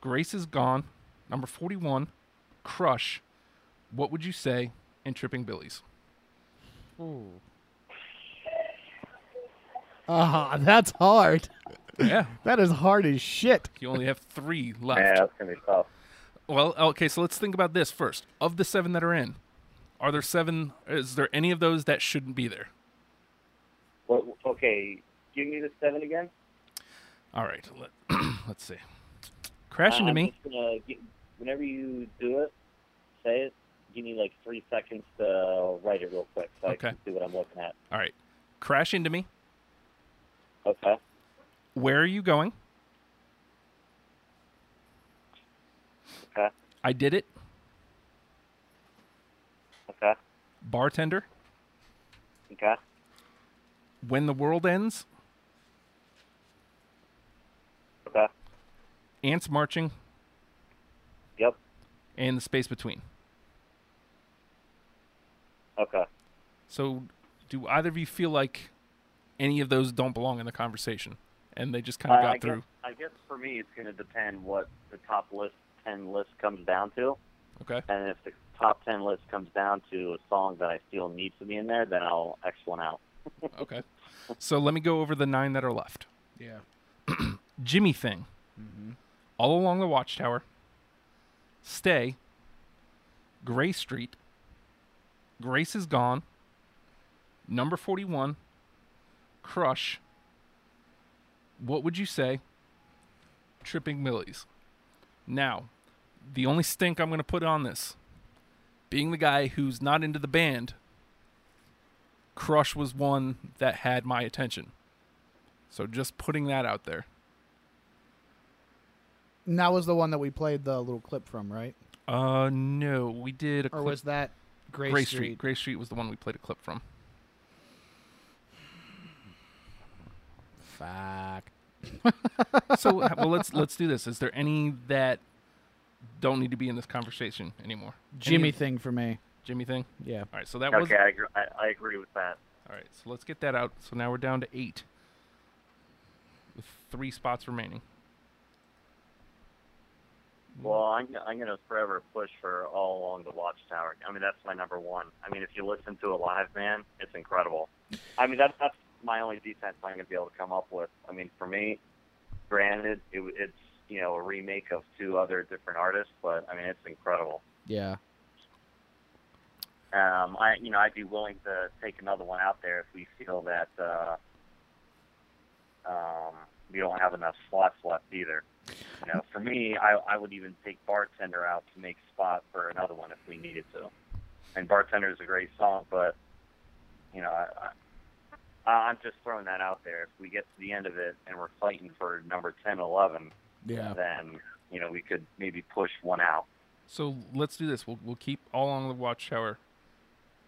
Grace is Gone, number 41, Crush, What Would You Say, and Tripping Billies. Oh. Ah, that's hard. yeah. *laughs* That is hard as shit. You only have three Yeah, left. that's gonna be tough. Well, okay. So let's think about this first. Of the seven that are in, are there seven? Is there any of those that shouldn't be there? What, okay, give me the seven again. All right. Let, *clears throat* let's see. Crash into I'm me. whenever you do it, say it. Give me like three seconds to write it real quick so Okay. I can see what I'm looking at. All right. Crash into me. Okay. Where are you going? Okay. I did it. Okay. Bartender. Okay. When the world ends. Okay. Ants marching. Yep. And the space between. Okay. So, do either of you feel like any of those don't belong in the conversation, and they just kind of got I through? Guess, I guess for me, it's going to depend what the top list ten list comes down to, Okay. and if the top ten list comes down to a song that I feel needs to be in there, then I'll X one out. *laughs* Okay. so let me go over the nine that are left. Yeah. *clears throat* Jimi thing. Mm-hmm. All along the Watchtower. Stay. Grey Street. Grace is gone. Number forty-one. Crush. What would you say? Tripping Billies. Now, the only stink I'm going to put on this, being the guy who's not into the band, Crush was one that had my attention. So just putting that out there. And that was the one that we played the little clip from, right? Uh, no, we did a Or clip. was that Grey, Grey Street? Street. Grey Street was the one we played a clip from. Fuck. So, well, let's let's do this. Is there any that don't need to be in this conversation anymore? Jimmy of- thing for me. Jimi thing. Yeah. All right, so that was Okay, I agree, I, I agree with that. all right. So let's get that out. So now we're down to eight, with three spots remaining. Well, I'm I'm gonna forever push for all along the Watchtower. I mean, that's my number one. I mean, if you listen to it live, man, it's incredible. I mean, that's that's my only defense I'm gonna be able to come up with. I mean, for me, granted, it, it's you know a remake of two other different artists, but I mean, it's incredible. Yeah. Um, I you know I'd be willing to take another one out there if we feel that uh, um, we don't have enough slots left either. You know, for me, I I would even take Bartender out to make spot for another one if we needed to. And Bartender is a great song, but you know, I, I, I'm just throwing that out there. If we get to the end of it and we're fighting for number 10, 11, Yeah. then you know we could maybe push one out. So let's do this. We'll we'll keep all on the Watchtower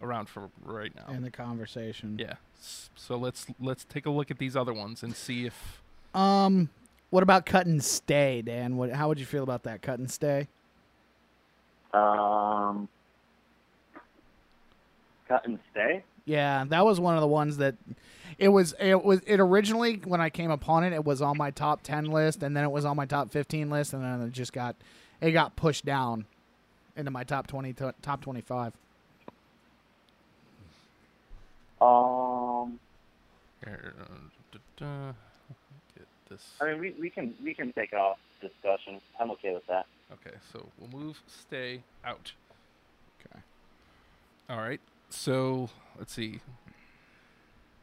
around for right now. In the conversation. yeah. So let's let's take a look at these other ones and see if Um, what about cut and stay, Dan? What? How would you feel about that cut and stay? Um, cut and stay. Yeah, that was one of the ones that it was. It was. It originally when I came upon it, it was on my top ten list, and then it was on my top fifteen list, and then it just got it got pushed down into my top twenty, to, top twenty-five. Um, here, uh, da- da- get this. I mean, we, we can we can take off discussion. I'm okay with that. Okay, so we'll move stay out. Okay. All right. So let's see.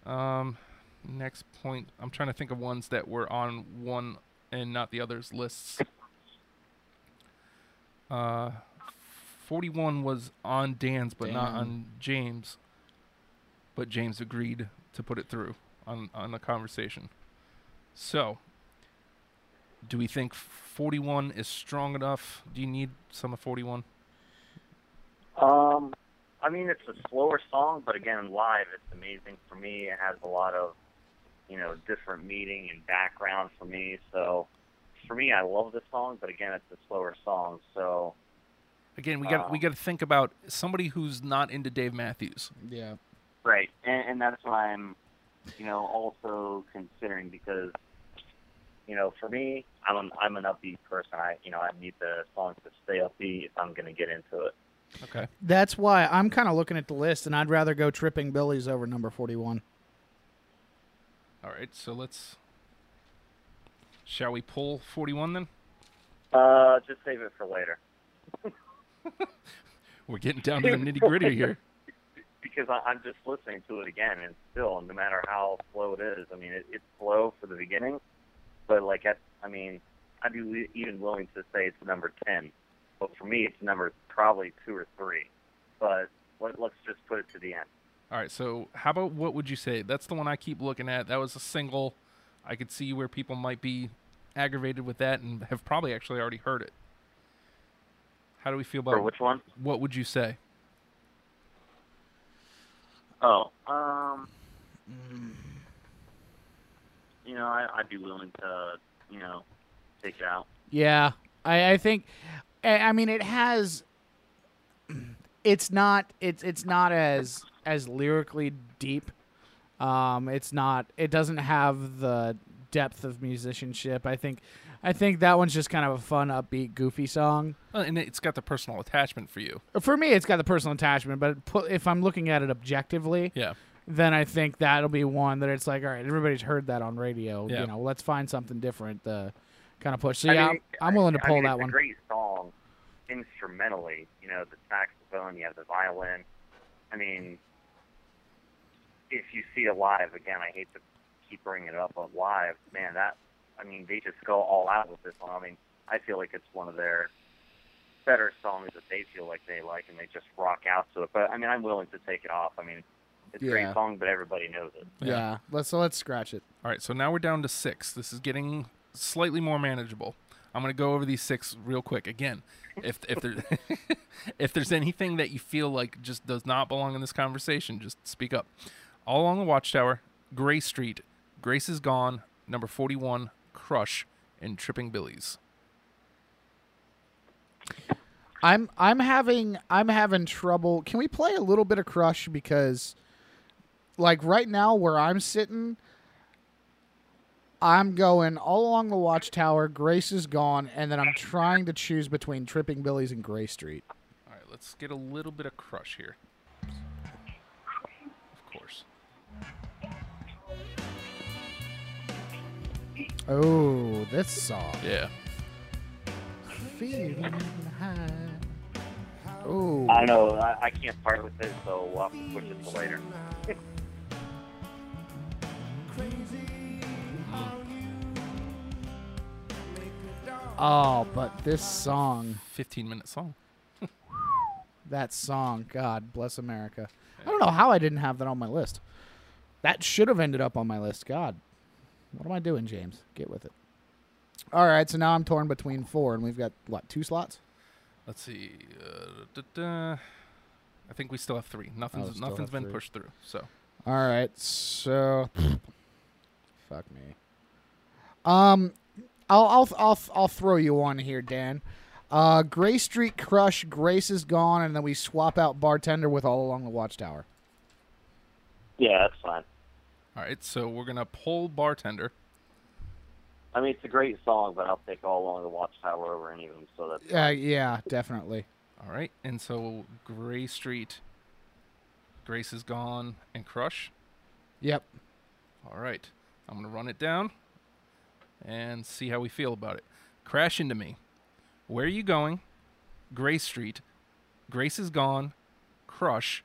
Um, next point. I'm trying to think of ones that were on one and not the other's lists. Uh, 41 was on Dan's, but not on James. But James agreed to put it through on on the conversation. So, do we think 41 is strong enough? Do you need some of 41? Um, I mean, it's a slower song, but again, live, it's amazing for me. It has a lot of, you know, different meaning and background for me. So, for me, I love this song, but again, it's a slower song. So, Again, we got uh, we Oh. got to think about somebody who's not into Dave Matthews. Yeah. right, and, and that's what I'm, you know, also considering because, you know, for me, I'm an, I'm an upbeat person. I, you know, I need the songs to stay upbeat if I'm going to get into it. Okay. That's why I'm kind of looking at the list, and I'd rather go tripping Billies over number 41. All right, so let's. Shall we pull 41 then? Uh, just save it for later. *laughs* We're getting down to the nitty gritty here. *laughs* because I, am just listening to it again, and still, no matter how slow it is, I mean, it, it's slow for the beginning, but like, I mean, I'd be even willing to say it's number 10 but for me, it's number probably two or three, but let, us just put it to the end. All right. So, how about what would you say? That's the one I keep looking at. That was a single. I could see where people might be aggravated with that and have probably actually already heard it. How do we feel about For which one? What would you say? Oh, um, you know, I, would be willing to, you know, take it out. Yeah, I, I think I I mean, it has. It's not. It's it's not as as lyrically deep. Um, it's not. It doesn't have the depth of musicianship. I think. I think that one's just kind of a fun, upbeat, goofy song. And it's got the personal attachment for you. For me, it's got the personal attachment. But if I'm looking at it objectively, Yeah. then I think that'll be one that it's like, all right, everybody's heard that on radio. Yeah. You know, let's find something different to kind of push. So I yeah, mean, I'm, I'm willing to pull I pull mean, that it's one. a great song instrumentally. You know, the saxophone, you have the violin. I mean, if you see it live, again, I hate to keep bringing it up, but live, man, that, I mean, they just go all out with this one. I mean, I feel like it's one of their better songs that they feel like they like, and they just rock out to it. But, I mean, I'm willing to take it off. I mean, it's a great song, but everybody knows it. Yeah. Let's so let's scratch it. All right, so now we're down to six. This is getting slightly more manageable. I'm going to go over these six real quick. Again, if if there *laughs* if there's anything that you feel like just does not belong in this conversation, just speak up. All along the Watchtower, Grey Street, Grace is gone, number 41, Crush, and Tripping Billies. I'm I'm having I'm having trouble. Can we play a little bit of Crush because like right now where I'm sitting I'm going all along the watchtower, Grace is gone, and then I'm trying to choose between Tripping Billies and Grey Street. All right, let's get a little bit of Crush here. Of course. Oh, this song. Yeah. Feeling high. Oh. I know, I, I can't part with it, so we'll have to push it to later. *laughs* Oh, but this song, 15 minute song. *laughs* that song, God bless America. I don't know how I didn't have that on my list. That should have ended up on my list. God. What am I doing, James? Get with it. All right, so now I'm torn between four, and we've got, what, two slots? Let's see. Uh, da, da. I think we still have three. Nothing's Oh, still nothing's have been three. pushed through. So All right, so *sniffs* fuck me. Um, I'll I'll I'll I'll throw you one here, Dan. Uh, Grey Street Crush, Grace is gone, and then we swap out Bartender with All Along the Watchtower. Yeah, that's fine. all right. So we're gonna pull bartender. I mean, it's a great song, but I'll take all along the Watchtower over any of them. So that's Uh, yeah, definitely. All right. And so Grey Street, Grace is gone, and Crush. Yep. All right. I'm gonna run it down and see how we feel about it. Crash into me. Where are you going? Grey Street. Grace is gone. Crush.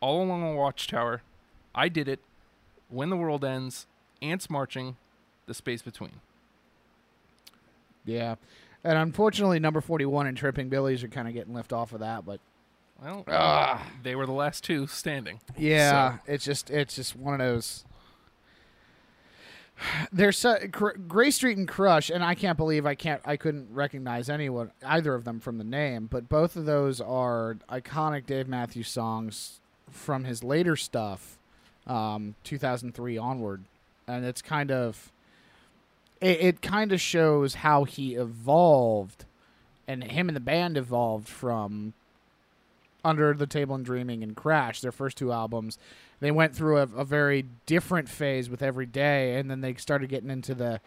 All along the Watchtower. I did it. When the World Ends, Ants Marching, The Space Between. Yeah. And unfortunately, number 41 and Tripping Billies are kind of getting left off of that. But Well, Ah. they were the last two standing. yeah, it's just it's just one of those. There's so, Grey Street and Crush, and I can't believe I can't I couldn't recognize anyone either of them from the name, but both of those are iconic Dave Matthews songs from his later stuff, um, 2003 onward, and it's kind of it, it kind of shows how he evolved, and him and the band evolved from under the Table and Dreaming and Crash, their first two albums. They went through a, a very different phase with Every Day, and then they started getting into the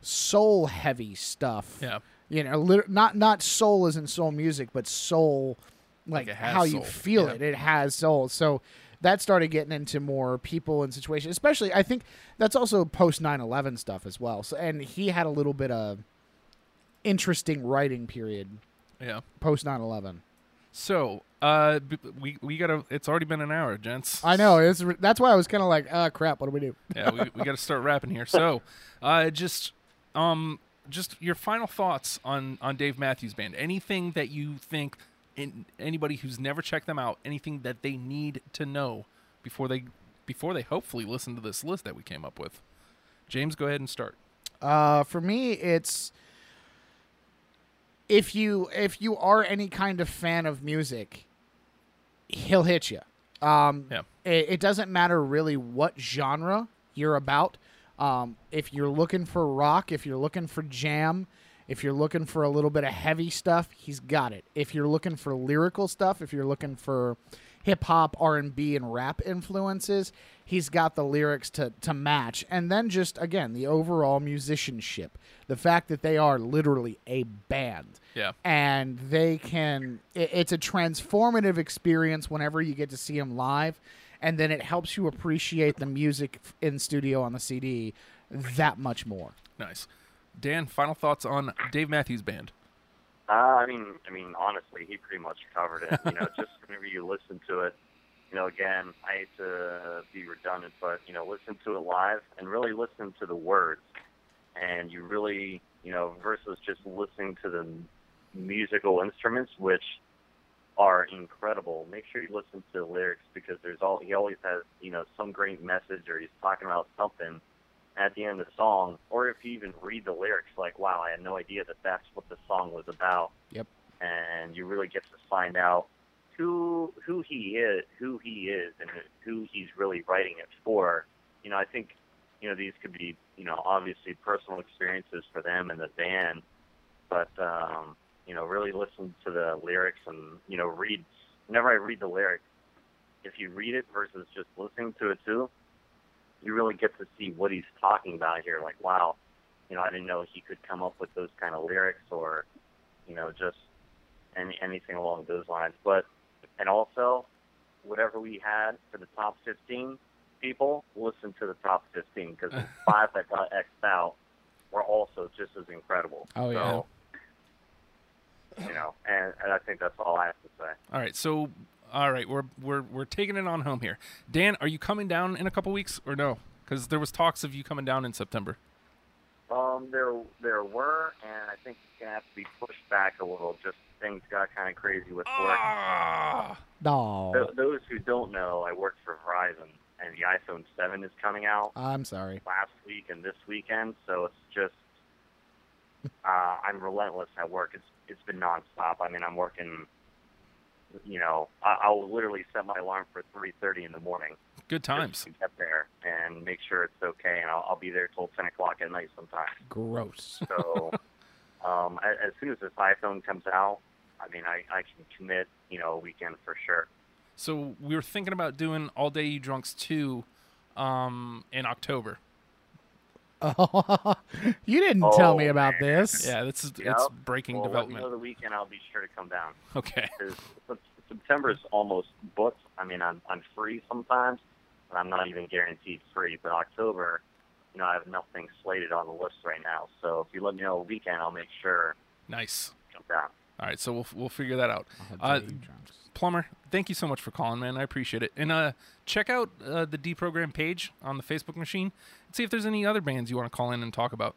soul heavy stuff. Yeah. You know, lit- not not soul as in soul music, but soul like, Like how you feel Yeah. it. It has soul. So that started getting into more people and situations. Especially, I think that's also post 9/11 stuff as well. So, and he had a little bit of interesting writing period Yeah. post 9/11. So, uh, b- we we gotta. It's already been an hour, gents. I know. It's that's why I was kind of like, ah, crap. What do we do? yeah, we, we got to start wrapping here. So, uh, just um, just your final thoughts on on Dave Matthews Band. Anything that you think in anybody who's never checked them out, anything that they need to know before they before they hopefully listen to this list that we came up with. James, go ahead and start. Uh, for me, it's if you if you are any kind of fan of music, he'll hit you. Um, Yeah. it, it doesn't matter really what genre you're about. Um, if you're looking for rock, if you're looking for jam, if you're looking for a little bit of heavy stuff, he's got it. If you're looking for lyrical stuff, if you're looking for hip hop, R and B, and rap influences, he's got the lyrics to to match. And then just again the overall musicianship, the fact that they are literally a band Yeah. and they can it, it's a transformative experience whenever you get to see them live and then it helps you appreciate the music in studio on the cd that much more Nice. Dan, final thoughts on Dave Matthews Band. Uh, I mean, I mean, honestly, he pretty much covered it. You know, *laughs* just whenever you listen to it, you know, again, I hate to be redundant, but you know, listen to it live and really listen to the words, and you really, you know, versus just listening to the musical instruments, which are incredible. Make sure you listen to the lyrics because there's all he always has, you know, some great message or he's talking about something at the end of the song, or if you even read the lyrics, like, wow, I had no idea that that's what the song was about. Yep. And you really get to find out who who he is, who he is, and who he's really writing it for. You know, I think, you know, these could be, you know, obviously personal experiences for them and the band, but um, you know, really listen to the lyrics and you know, read. Whenever I read the lyrics, if you read it versus just listening to it too, you really get to see what he's talking about here. Like, wow, you know, I didn't know he could come up with those kind of lyrics or, you know, just any anything along those lines. But and also, whatever we had for the top 15 people, listen to the top 15 because the *laughs* five that got xed out were also just as incredible. Oh, yeah. So, you know, and, and I think that's all I have to say. All right, so all right, we're we're we're taking it on home here. Dan, are you coming down in a couple weeks or no? Because there was talks of you coming down in September. Um, there there were, and I think it's gonna have to be pushed back a little. Just things got kind of crazy with work. Ah, no Th- those who don't know, I work for Verizon, and the iPhone 7 is coming out i'm sorry last week and this weekend. So it's just, uh, I'm relentless at work. It's it's been nonstop. I mean, I'm working. You know, I, I'll literally set my alarm for 3:30 in the morning good times. to get there and make sure it's okay, and I'll, I'll be there till 10 o'clock at night sometimes. gross So *laughs* um, as, as soon as this iPhone comes out, I mean, I, I can commit, you know, a weekend for sure. So we were thinking about doing All Day You Drunks two, um, in October. *laughs* you didn't tell Oh, me about man. this Yeah, this is Yep. it's breaking well, development. Let me know the weekend. I'll be sure to come down. Okay. *laughs* September is almost booked. I mean, I'm I'm free sometimes, and I'm not even guaranteed free. But October, you know, I have nothing slated on the list right now. So if you let me know a weekend, I'll make sure Nice. come down. All right, so we'll we'll figure that out. Uh, tell you, drunks. Plummer, thank you so much for calling, man. I appreciate it. And uh, check out uh, the deprogram page on the Facebook machine and see if there's any other bands you want to call in and talk about.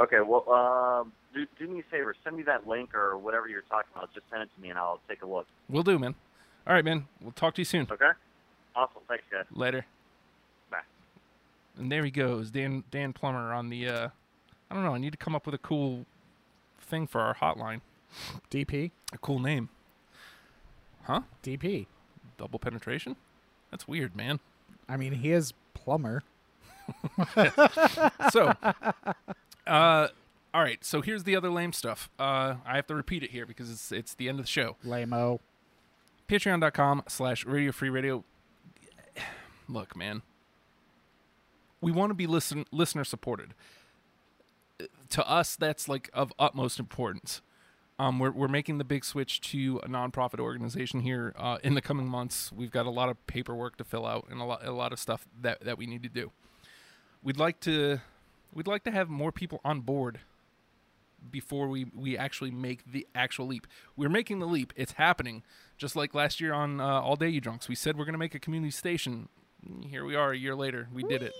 Okay, well, um, do, do me a favor. Send me that link or whatever you're talking about. Just send it to me and I'll take a look. We'll do, man. All right, man. We'll talk to you soon. Okay? Awesome. Thanks, guys. Later. Bye. And there he goes, Dan Dan Plummer on the. Uh, I don't know. I need to come up with a cool thing for our hotline. DP, A cool name. Huh? DP. Double penetration? That's weird, man. I mean, he is Plummer. *laughs* so, uh, all right. So here's the other lame stuff. Uh, I have to repeat it here because it's it's the end of the show. Lamo. Patreon.com slash Radio Free Radio. *sighs* Look, man. We want to be listen listener supported. To us, that's like of utmost importance. Um, we're we're making the big switch to a nonprofit organization here uh, in the coming months. We've got a lot of paperwork to fill out and a lot a lot of stuff that, that we need to do. We'd like to we'd like to have more people on board before we we actually make the actual leap. We're making the leap. It's happening. Just like last year on uh, All Day You Drunks, we said we're going to make a community station. Here we are a year later. We did it.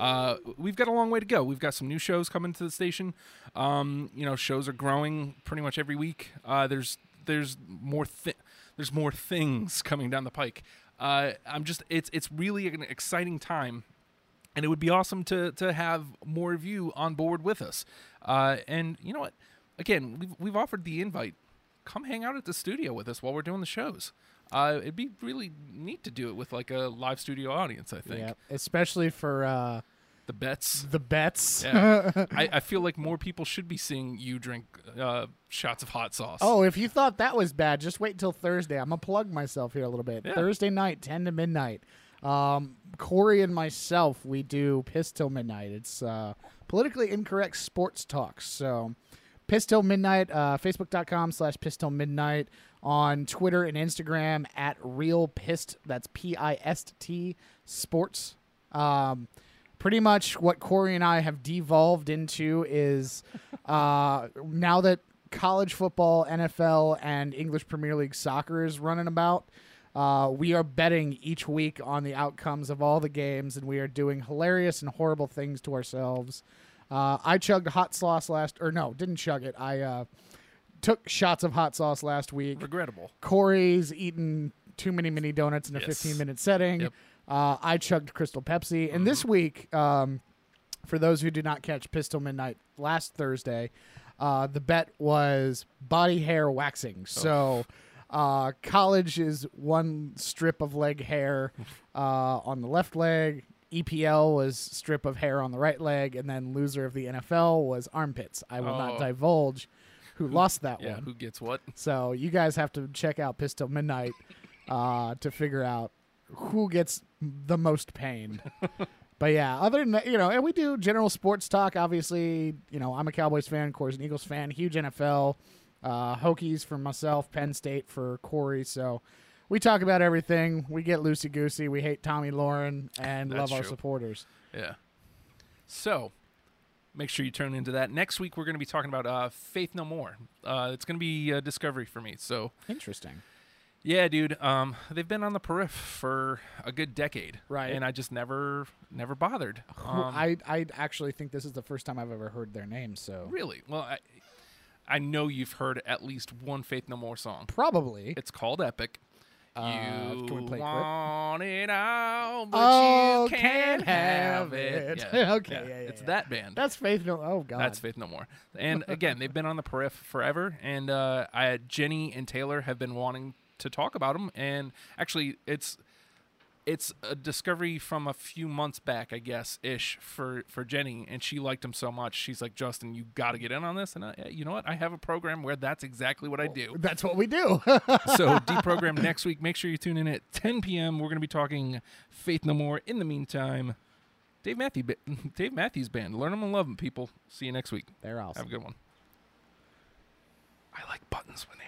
Uh, we've got a long way to go. We've got some new shows coming to the station. Um, you know, shows are growing pretty much every week. Uh, there's there's more thi- there's more things *laughs* coming down the pike. Uh, I'm just it's it's really an exciting time and it would be awesome to to have more of you on board with us. Uh, and you know what? Again, we've we've offered the invite. Come hang out at the studio with us while we're doing the shows. Uh, it'd be really neat to do it with like a live studio audience. I think Yeah, especially for uh, the bets. the bets. Yeah, I, I feel like more people should be seeing you drink uh, shots of hot sauce. Oh, if you thought that was bad, just wait until Thursday. I'm gonna plug myself here a little bit. Yeah. Thursday night, ten to midnight. Um, Corey and myself, we do Piss Till Midnight. It's uh, politically incorrect sports talks. So, Piss Till Midnight, uh, Facebook.com slash Piss Till Midnight. On Twitter and Instagram at Real Pissed. That's P I S T Sports. Um, pretty much what Corey and I have devolved into is uh, now that college football, NFL, and English Premier League soccer is running about. Uh, we are betting each week on the outcomes of all the games, and we are doing hilarious and horrible things to ourselves. Uh, I chugged hot sauce last, or no, didn't chug it. I uh, took shots of hot sauce last week. regrettable. Corey's eaten too many mini donuts in a Yes. 15 minute setting. Yep. Uh, I chugged Crystal Pepsi. And this week, um, for those who did not catch Piss Till Midnight last Thursday, uh, the bet was body hair waxing. So. Uh, college is one strip of leg hair uh, on the left leg. EPL was strip of hair on the right leg, and then loser of the NFL was armpits. I will not Oh. divulge who lost that Yeah, one. who gets what? So you guys have to check out Piss Till Midnight uh, to figure out who gets the most pain. *laughs* but yeah, other than that, you know, and we do general sports talk. Obviously, you know, I'm a Cowboys fan, Corey's an Eagles fan, huge NFL, uh, Hokies for myself, Penn State for Corey. So we talk about everything. We get loosey goosey. We hate Tommy Lauren and That's love our true. supporters. Yeah. So, make sure you turn into that. Next week, we're going to be talking about uh, Faith No More. Uh, it's going to be a discovery for me. So, Interesting. Yeah, dude. Um, they've been on the periph for a good decade, Right. And I just never, never bothered. Um, I I actually think this is the first time I've ever heard their name. So really well. I, I know you've heard at least one Faith No More song. probably. It's called Epic. Uh, you can we play a clip? want it all, but Oh, you can't can't have it. it. Yeah, *laughs* Okay, yeah, yeah, it's that band. That's Faith No. Oh God. That's Faith No More. And again, they've been on the periph forever, and uh, I, Jenny and Taylor have been wanting to talk about them. And actually, it's it's a discovery from a few months back, I guess, ish for for Jenny, and she liked them so much. She's like, Justin, you got to get in on this. And I, you know what? I have a program where that's exactly what I do. That's what we do. *laughs* so deprogram next week. Make sure you tune in at 10 p.m. We're going to be talking Faith No More. In the meantime, Dave Matthew, *laughs* Dave Matthews Band. Learn them and love them, people. See you next week. They're Have a good one. I like buttons when